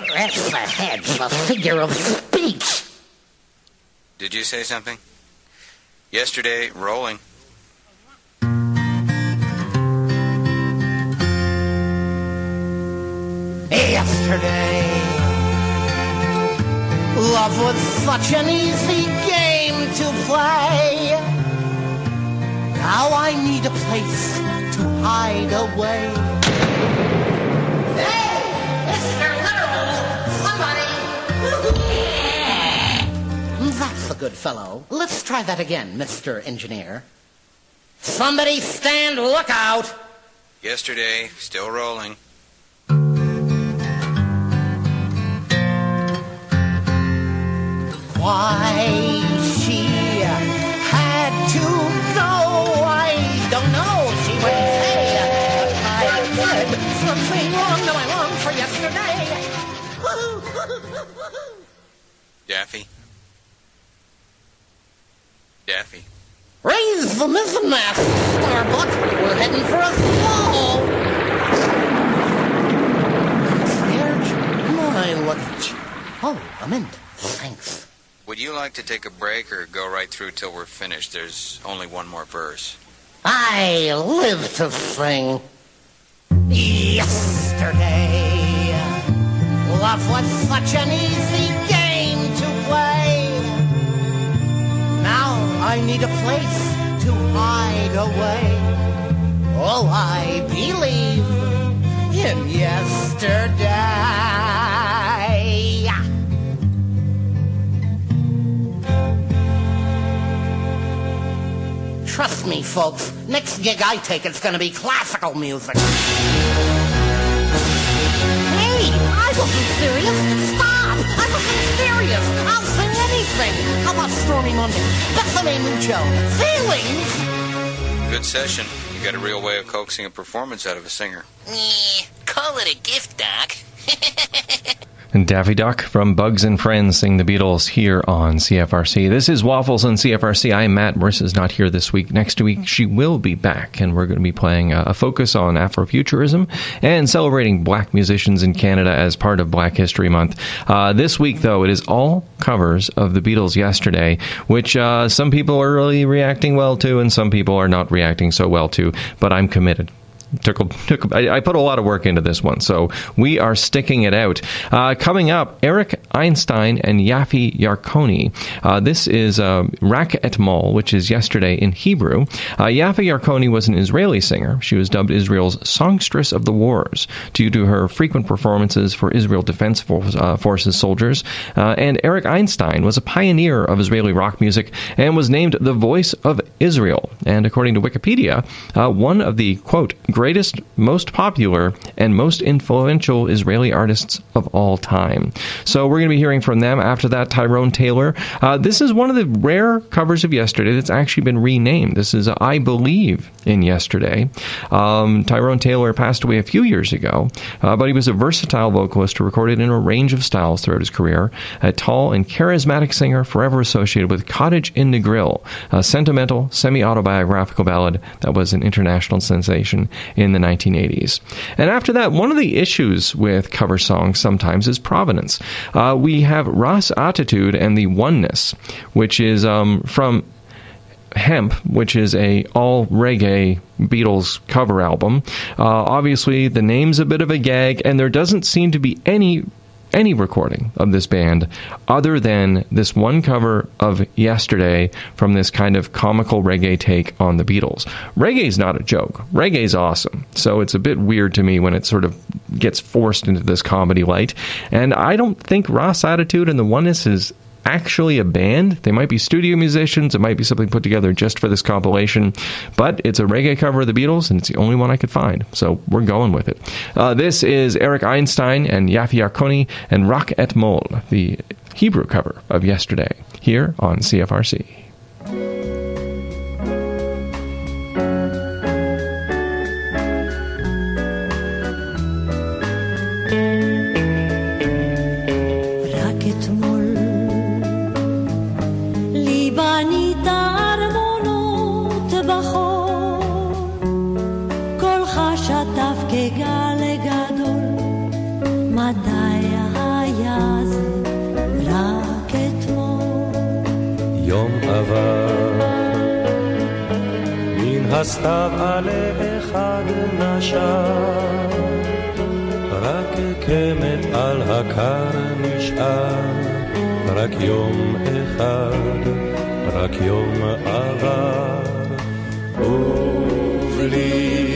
Press ahead's a figure of speech. Did you say something? Yesterday, rolling. Yesterday, love was such an easy game to play. Now I need a place to hide away. Hey, Mr. Literal, somebody. That's a good fellow. Let's try that again, Mr. Engineer. Somebody stand lookout. Yesterday, still rolling. Why she had to go, I don't know. She wouldn't say. I said something wrong that I long for yesterday. [laughs] Daffy? Daffy? Raise the mizzen mast, Starbuck. We're heading for a squall. Serge, my luggage. Oh, a mint. Thanks. Would you like to take a break or go right through till we're finished? There's only one more verse. I live to sing. Yesterday, love was such an easy game to play. Now I need a place to hide away. Oh, I believe in yesterday. Trust me, folks. Next gig I take, it's gonna be classical music. Hey, I wasn't serious. Stop! I wasn't serious. I'll sing anything. How about Stormy Monday? Bethany Mucho. Feelings? Good session. You got a real way of coaxing a performance out of a singer. Eh, call it a gift, Doc. [laughs] And Daffy Duck from Bugs and Friends sing the Beatles here on CFRC. This is Waffles on CFRC. I'm Matt. Marisa's not here this week. Next week, she will be back, and we're going to be playing a, a focus on Afrofuturism and celebrating black musicians in Canada as part of Black History Month. Uh, this week, though, it is all covers of the Beatles yesterday, which uh, some people are really reacting well to, and some people are not reacting so well to, but I'm committed. Took a, took. I, I put a lot of work into this one, so we are sticking it out. Uh, coming up, Arik Einstein and Yaffa Yarkoni. Uh, this is uh, Rak Etmol, which is yesterday in Hebrew. Uh, Yaffa Yarkoni was an Israeli singer. She was dubbed Israel's songstress of the wars due to her frequent performances for Israel Defense uh, Forces soldiers. Uh, and Arik Einstein was a pioneer of Israeli rock music and was named the voice of Israel. And according to Wikipedia, uh, one of the quote greatest, most popular, and most influential Israeli artists of all time. So we're going to be hearing from them after that. Tyrone Taylor. Uh, this is one of the rare covers of Yesterday that's actually been renamed. This is I Believe in Yesterday. Um, Tyrone Taylor passed away a few years ago, uh, but he was a versatile vocalist who recorded in a range of styles throughout his career. A tall and charismatic singer, forever associated with Cottage in Negril, a sentimental, semi autobiographical ballad that was an international sensation in the 1980s. And after that, one of the issues with cover songs sometimes is provenance. Uh, we have Ross Attitude and the Oneness, which is um, from Hemp, which is a all reggae Beatles cover album. Uh, obviously, the name's a bit of a gag, and there doesn't seem to be any any recording of this band other than this one cover of Yesterday from this kind of comical reggae take on the Beatles. Reggae's not a joke. Reggae's awesome. So it's a bit weird to me when it sort of gets forced into this comedy light. And I don't think Ross Attitude and the Oneness is actually a band. They might be studio musicians. It might be something put together just for this compilation. But it's a reggae cover of the Beatles, and it's the only one I could find. So we're going with it. Uh, this is Arik Einstein and Yaffa Yarkoni and Rak Etmol, the Hebrew cover of Yesterday, here on CFRC. מן הסתיו עלה אחד נשר, רק קמט על הקר נשאר, רק יום אחד, רק יום עבר, ובליבי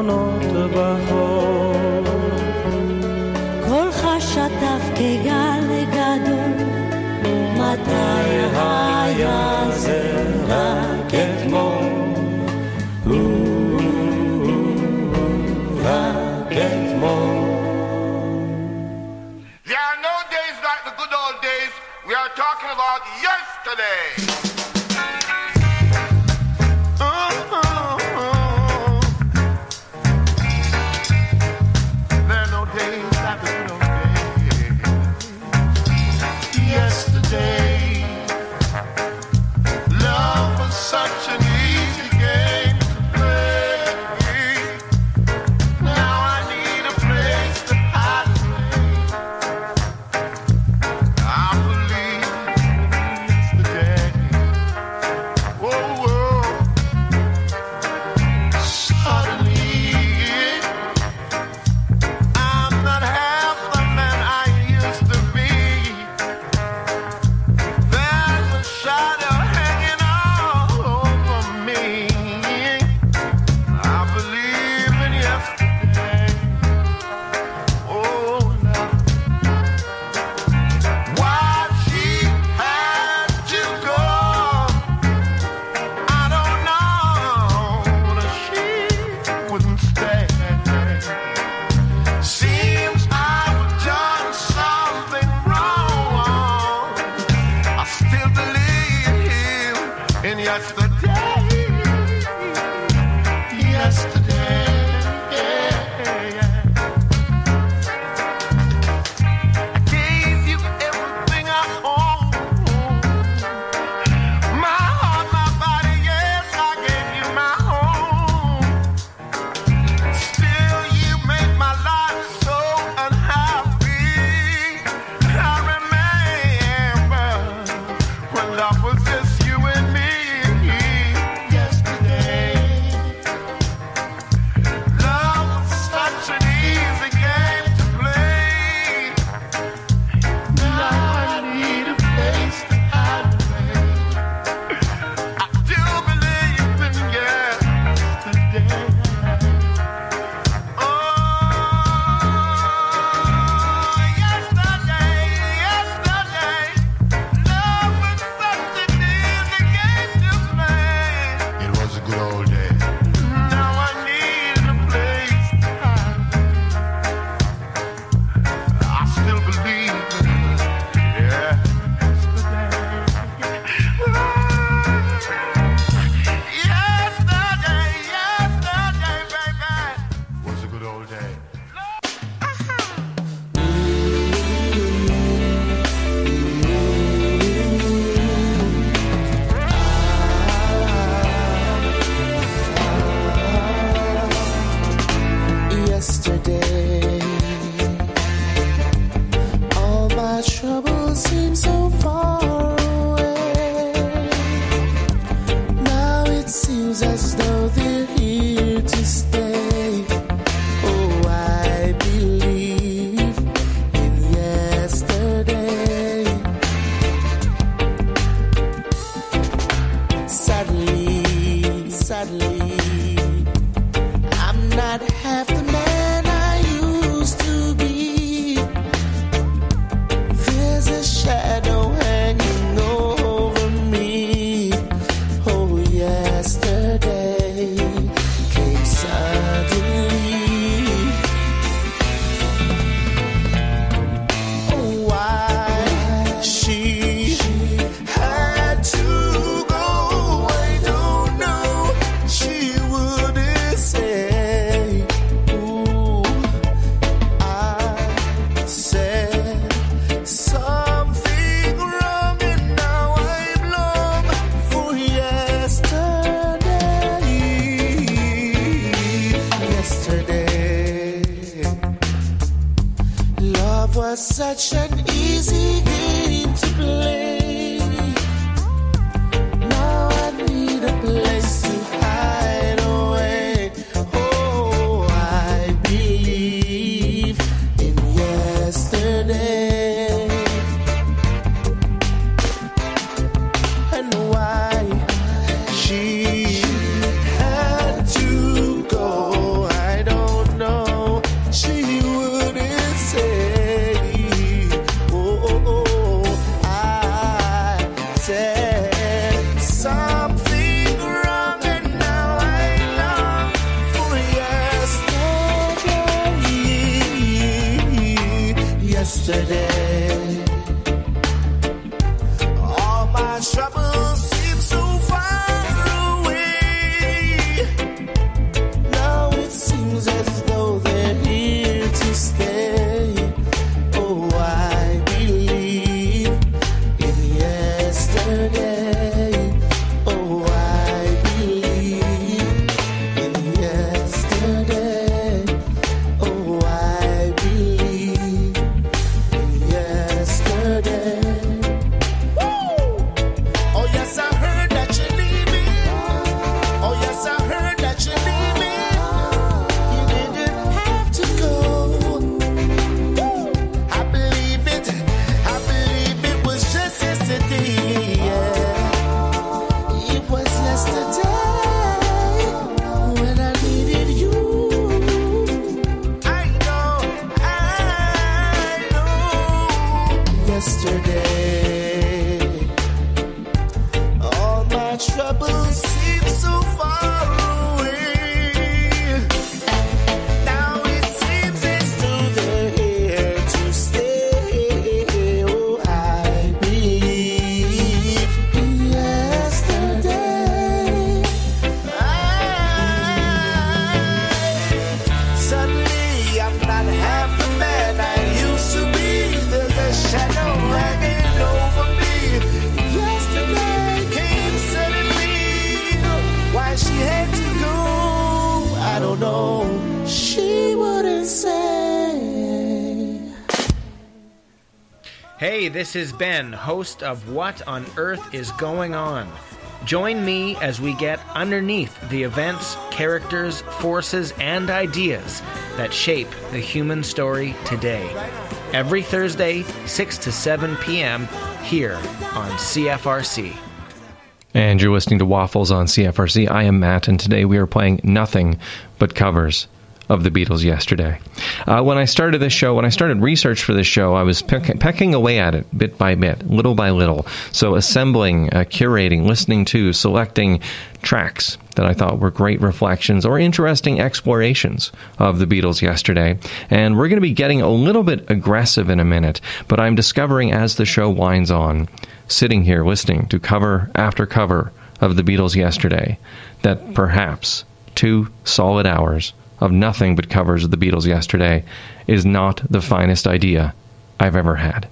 את ארמונות that's the trouble. This is Ben, host of What on Earth is Going On. Join me as we get underneath the events, characters, forces, and ideas that shape the human story today. Every Thursday, 6 to 7 p.m., here on CFRC. And you're listening to Waffles on CFRC. I am Matt, and today we are playing nothing but covers of the Beatles yesterday. Uh, when I started this show, when I started research for this show, I was peck- pecking away at it bit by bit, little by little. So assembling, uh, curating, listening to, selecting tracks that I thought were great reflections or interesting explorations of the Beatles yesterday. And we're going to be getting a little bit aggressive in a minute, but I'm discovering as the show winds on, sitting here listening to cover after cover of the Beatles yesterday, that perhaps two solid hours of nothing but covers of the Beatles yesterday is not the finest idea I've ever had.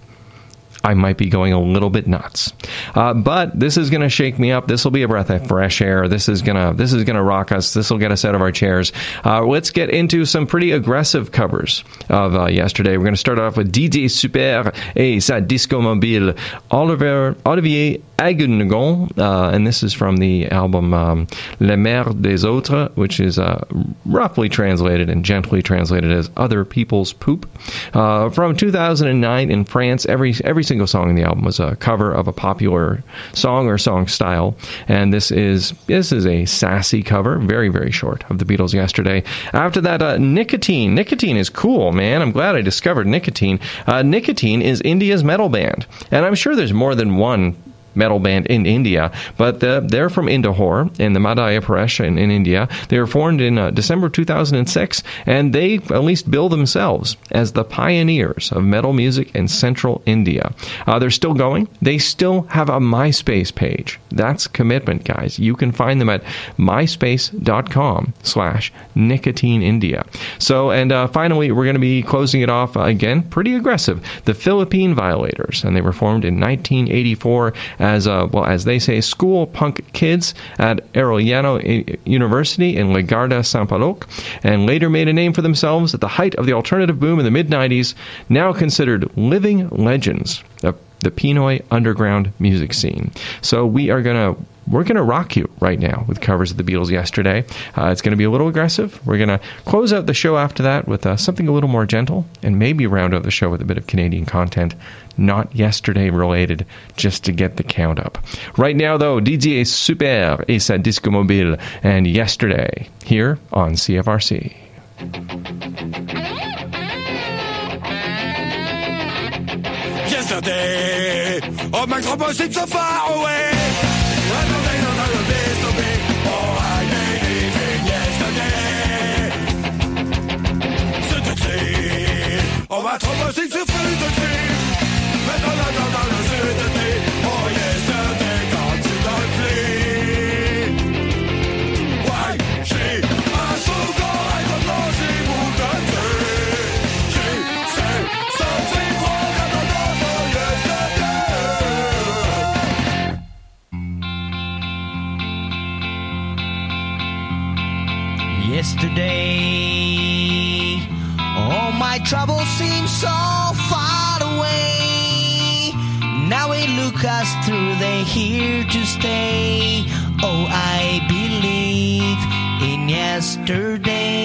I might be going a little bit nuts, uh, but this is going to shake me up. This will be a breath of fresh air. This is gonna this is gonna rock us. This will get us out of our chairs. Uh, let's get into some pretty aggressive covers of uh, yesterday. We're going to start off with DJ Super et sa disco mobile, Oliver Olivier Aguenegon, uh, and this is from the album um, Le Merde des Autres, which is uh, roughly translated and gently translated as Other People's Poop. Uh, from 2009 in France, every every single song in the album was a cover of a popular song or song style, and this is this is a sassy cover, very very short, of the Beatles yesterday. After that, uh, Nicotine. Nicotine is cool, man. I'm glad I discovered Nicotine. Uh, Nicotine is India's metal band, and I'm sure there's more than one metal band in India, but they're from Indore in the Madhya Pradesh in, in India. They were formed in uh, December 2006, and they at least bill themselves as the pioneers of metal music in central India. Uh, they're still going. They still have a MySpace page. That's commitment, guys. You can find them at myspace.com slash nicotine India. So, and uh, finally, we're going to be closing it off again, pretty aggressive. The Philippine Violators, and they were formed in 1984 as uh, well as they say school punk kids at Arellano University in Legarda, Sampaloc, and later made a name for themselves at the height of the alternative boom in the mid 90s, now considered living legends. Of the Pinoy underground music scene. So we are going to we're going to rock you right now with covers of the Beatles yesterday. Uh, it's going to be a little aggressive. We're going to close out the show after that with uh, something a little more gentle and maybe round out the show with a bit of Canadian content, not yesterday related, just to get the count up. Right now, though, DJ Super et sa Disco Mobile and yesterday here on CFRC. Yesterday, oh my trouble seems so far away. I know don't know the. Oh, I yesterday. Certainly, oh seems so far away. Yesterday, all my troubles seem so far away. Now we look us through, they here to stay. Oh, I believe in yesterday.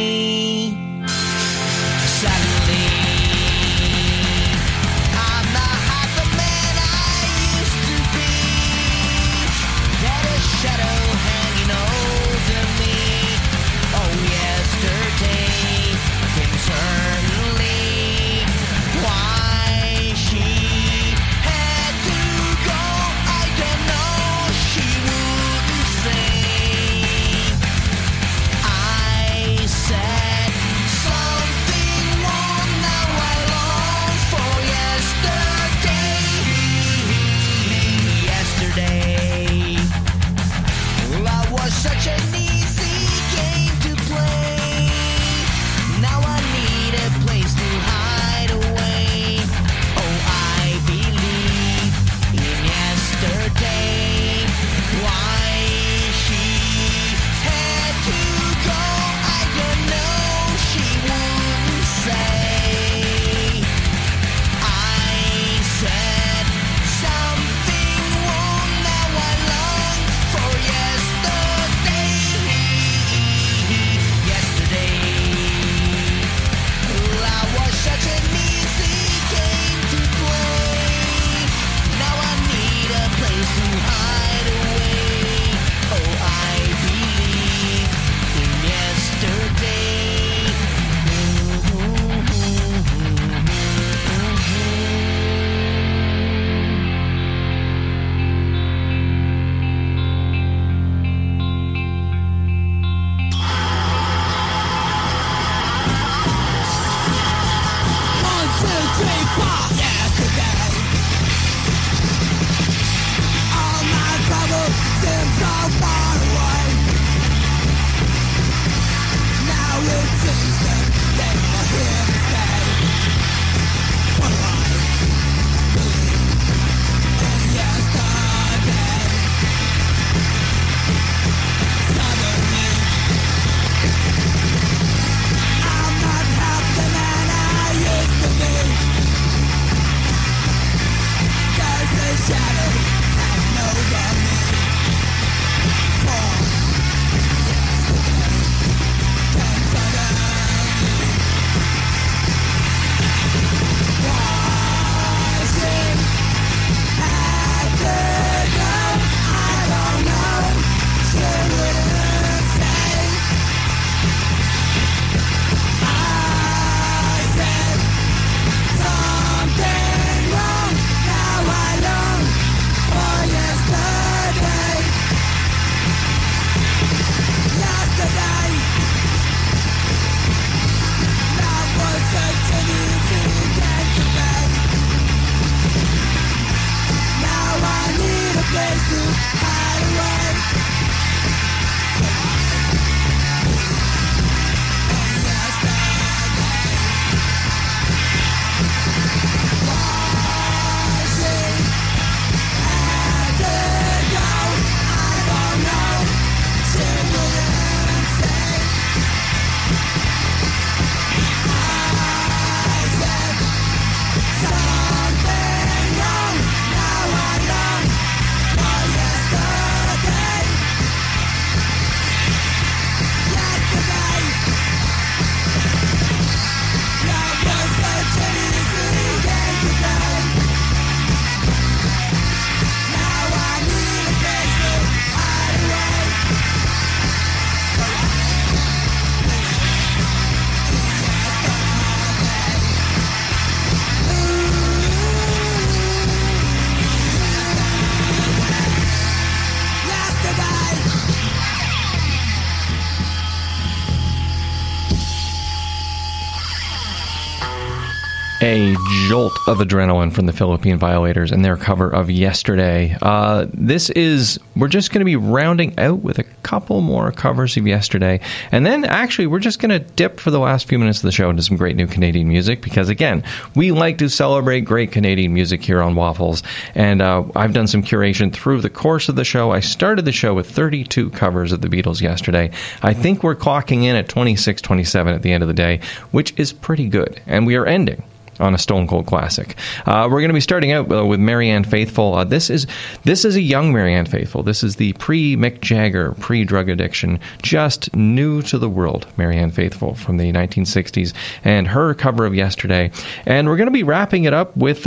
Of adrenaline from the Philippine Violators and their cover of Yesterday. Uh, this is, we're just going to be rounding out with a couple more covers of Yesterday. And then actually, we're just going to dip for the last few minutes of the show into some great new Canadian music because, again, we like to celebrate great Canadian music here on Waffles. And uh, I've done some curation through the course of the show. I started the show with 32 covers of the Beatles yesterday. I think we're clocking in at 26, 27 at the end of the day, which is pretty good. And we are ending on a Stone Cold classic. Uh, we're going to be starting out uh, with Marianne Faithfull. Uh, this is this is a young Marianne Faithfull. This is the pre Mick Jagger, pre drug addiction, just new to the world Marianne Faithfull from the 1960s, and her cover of Yesterday. And we're going to be wrapping it up with.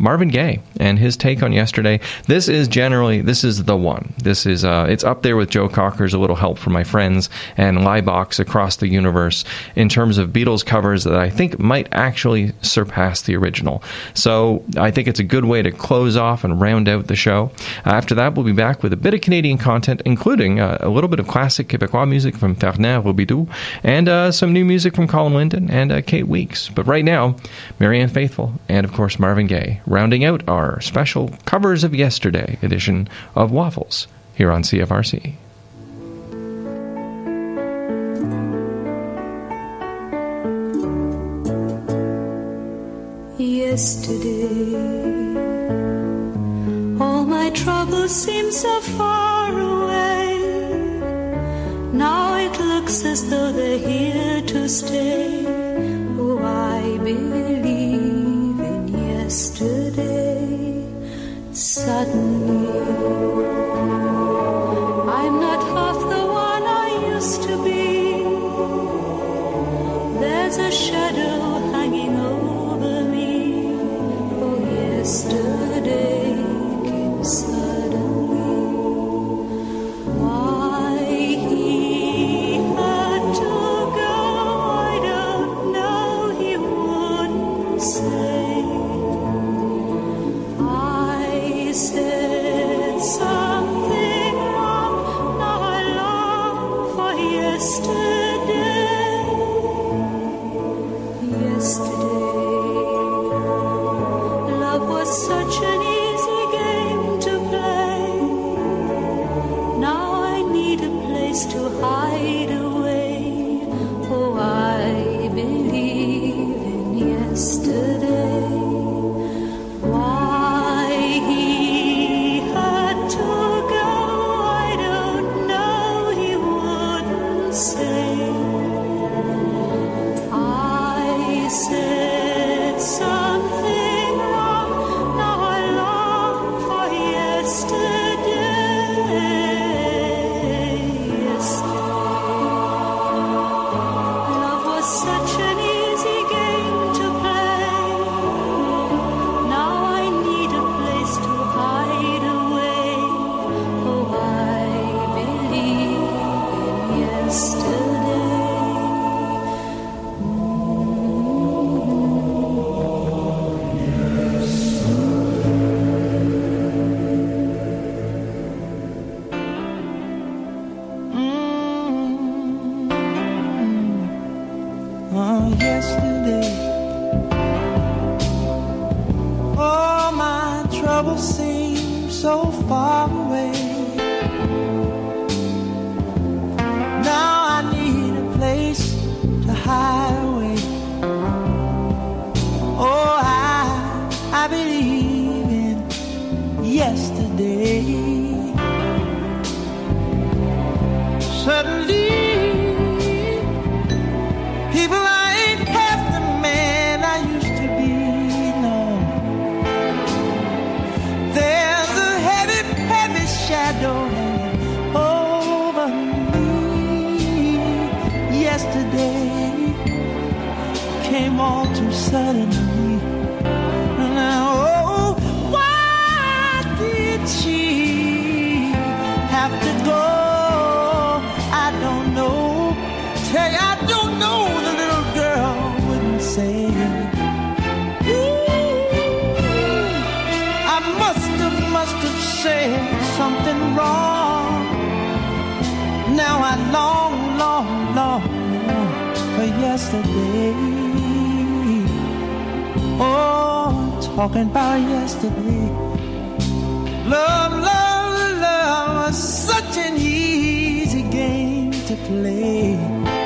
Marvin Gaye and his take on yesterday. This is generally this is the one. This is uh, it's up there with Joe Cocker's "A Little Help from My Friends" and Laibach's across the universe in terms of Beatles covers that I think might actually surpass the original. So I think it's a good way to close off and round out the show. After that, we'll be back with a bit of Canadian content, including uh, a little bit of classic Quebecois music from Fernand Robidoux and uh, some new music from Colin Linden and uh, Kate Weeks. But right now, Marianne Faithfull and of course Marvin Gaye rounding out our special Covers of Yesterday edition of Waffles here on CFRC. Yesterday, all my troubles seem so far away. Now it looks as though they're here to stay. Oh, I believe Suddenly, to play.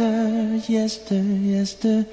Yester, yester, yester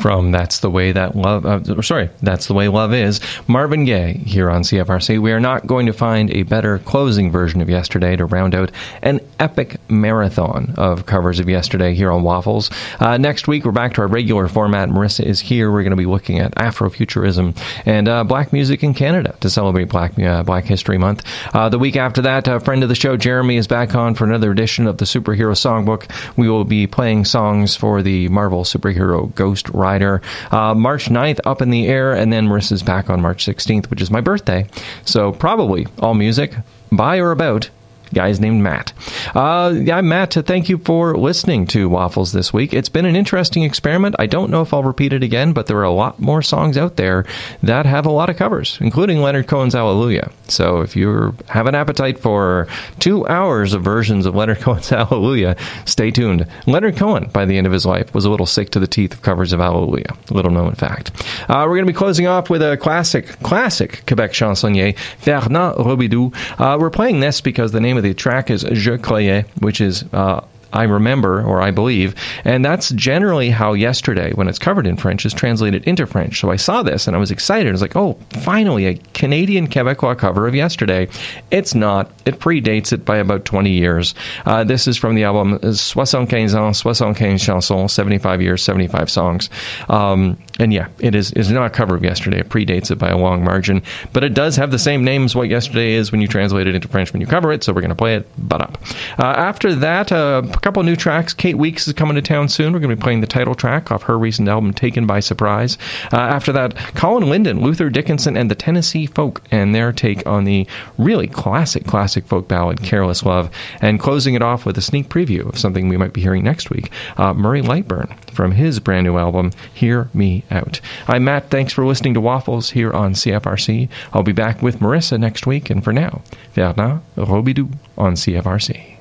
From That's the Way That Love, uh, sorry, That's the Way Love Is, Marvin Gaye here on CFRC. We are not going to find a better closing version of Yesterday to round out an epic marathon of covers of Yesterday here on Waffles. Uh, next week, we're back to our regular format. Marisa is here. We're going to be looking at Afrofuturism and uh, black music in Canada to celebrate Black uh, Black History Month. Uh, the week after that, a friend of the show, Jeremy, is back on for another edition of the Superhero Songbook. We will be playing songs for the Marvel superhero Ghost Rider. Uh, March 9th, up in the air, and then Marisa's back on March 16th, which is my birthday. So probably all music by or about guys named Matt. Uh, I'm Matt. Thank you for listening to Waffles this week. It's been an interesting experiment. I don't know if I'll repeat it again, but there are a lot more songs out there that have a lot of covers, including Leonard Cohen's Hallelujah. So if you have an appetite for two hours of versions of Leonard [laughs] Cohen's Hallelujah, stay tuned. Leonard Cohen, by the end of his life, was a little sick to the teeth of covers of Hallelujah. Little known fact. Uh, we're going to be closing off with a classic, classic Quebec chansonnier, Fernand Robidoux. Uh, we're playing this because the name of the track is Je Croyais, which is uh, I remember or I believe. And that's generally how yesterday, when it's covered in French, is translated into French. So I saw this and I was excited. I was like, oh, finally, a Canadian Quebecois cover of yesterday. It's not. It predates it by about 20 years. Uh, this is from the album 75 ans, 75 chansons, 75 years, 75 songs. Um, and yeah, it is, is not a cover of yesterday. It predates it by a long margin. But it does have the same name as what yesterday is when you translate it into French when you cover it. So we're going to play it but up. Uh, after that, uh, couple new tracks. Kate Weeks is coming to town soon. We're going to be playing the title track off her recent album, Taken by Surprise. Uh, after that, Colin Linden, Luther Dickinson, and the Tennessee Folk, and their take on the really classic, classic folk ballad, Careless Love. And closing it off with a sneak preview of something we might be hearing next week, uh, Murray Lightburn from his brand new album, Hear Me Out. I'm Matt. Thanks for listening to Waffles here on CFRC. I'll be back with Marisa next week, and for now, Fernand Robidoux on CFRC.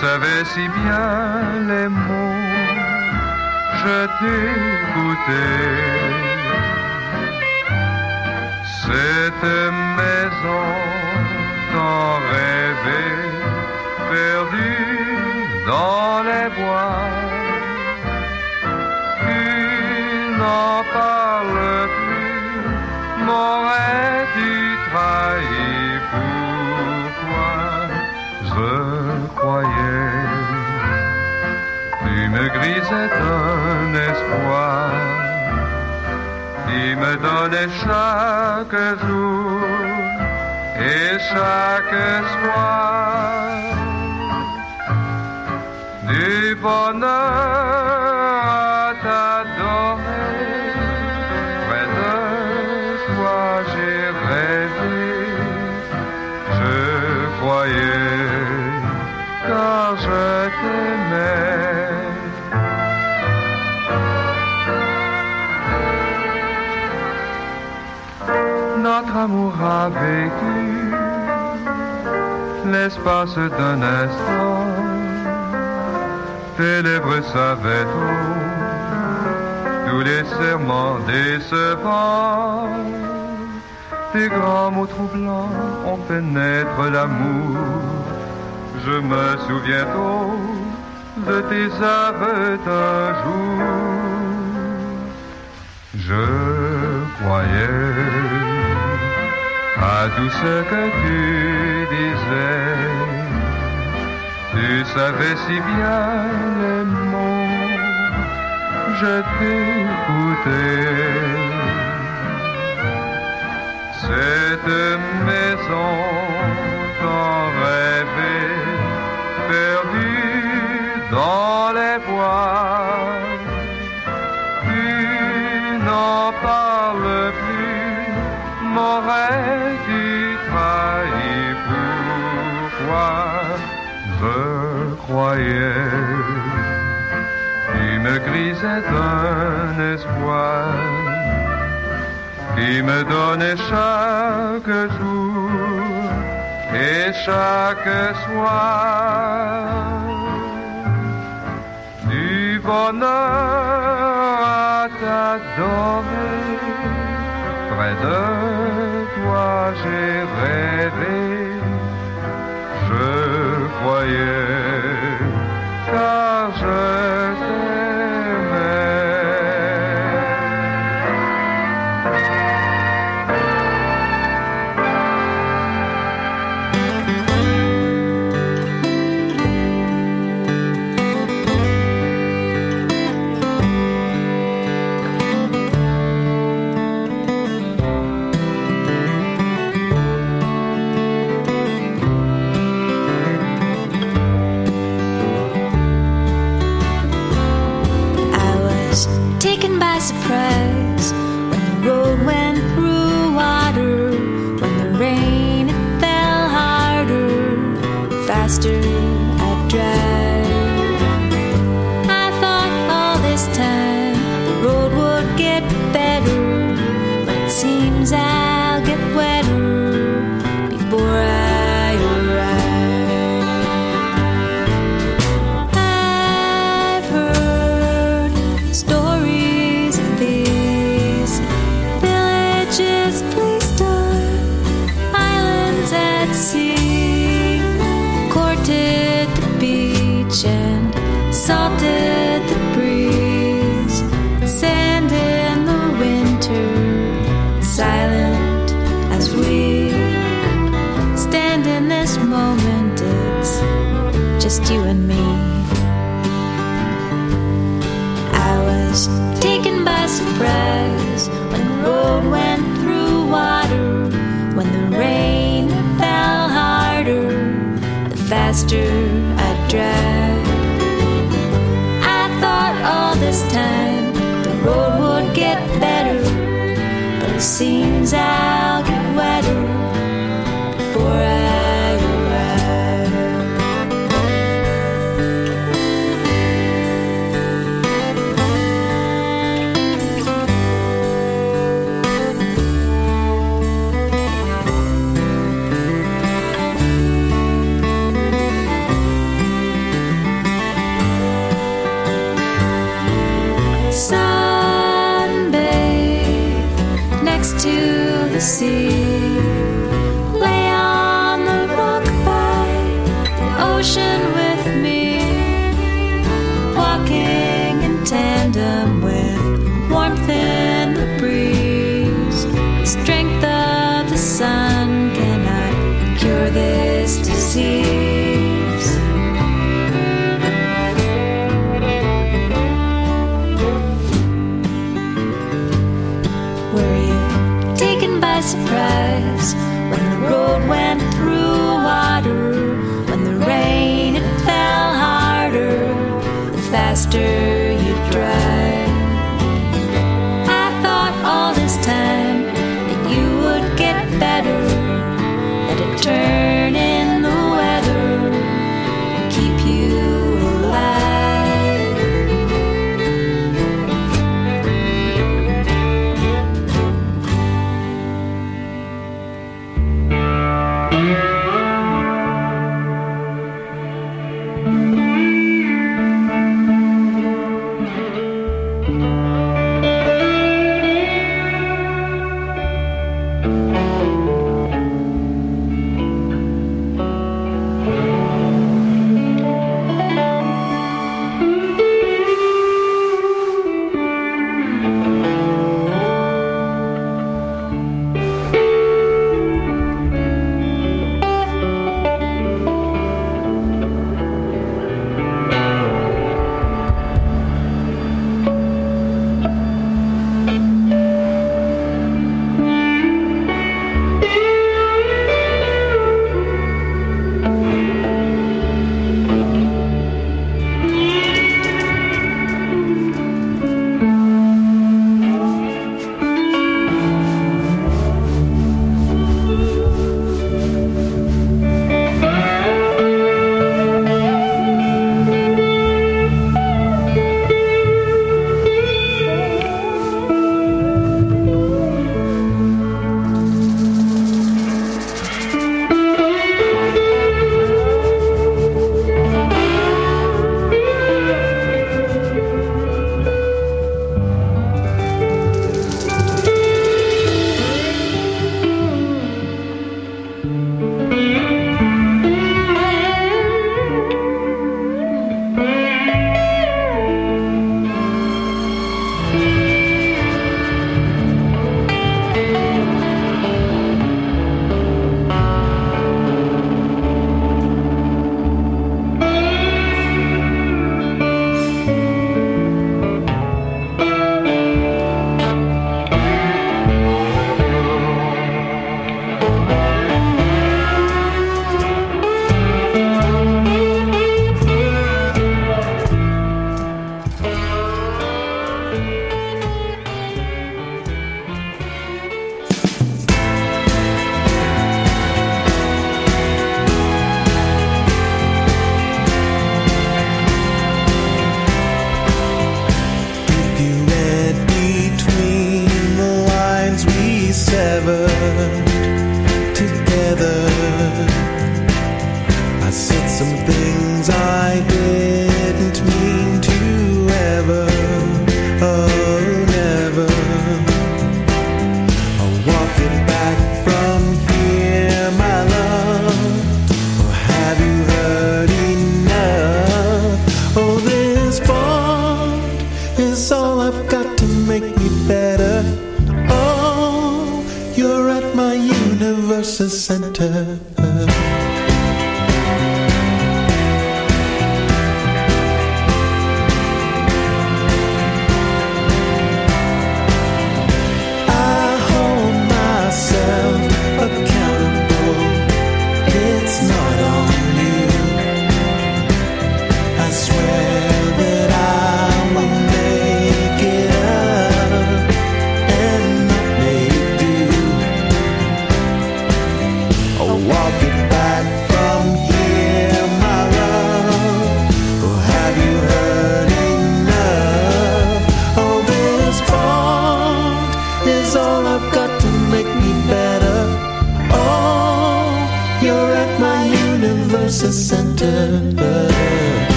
Savais si bien les mots, je t'écoutais. Cette maison t'en rêvait, perdue dans les bois. Tu n'en parles grisais un espoir qui me donnait chaque jour et chaque soir du bonheur à t'adorer. Près de toi j'ai rêvé, je croyais, car je Notre amour a vécu l'espace d'un instant. Tes lèvres savaient tous les serments décevants. Tes grands mots troublants ont fait naître l'amour. Je me souviens tôt de tes aveux d'un jour. Je croyais à tout ce que tu disais. Tu savais si bien les mots, je t'écoutais. Cette maison t'en rêvait, perdue dans les bois. Tu n'en parles plus, m'aurais-tu Tu me grisais un espoir qui me donnait chaque jour et chaque soir du bonheur à t'adorer. Près de toi j'ai rêvé, je croyais, car je surprise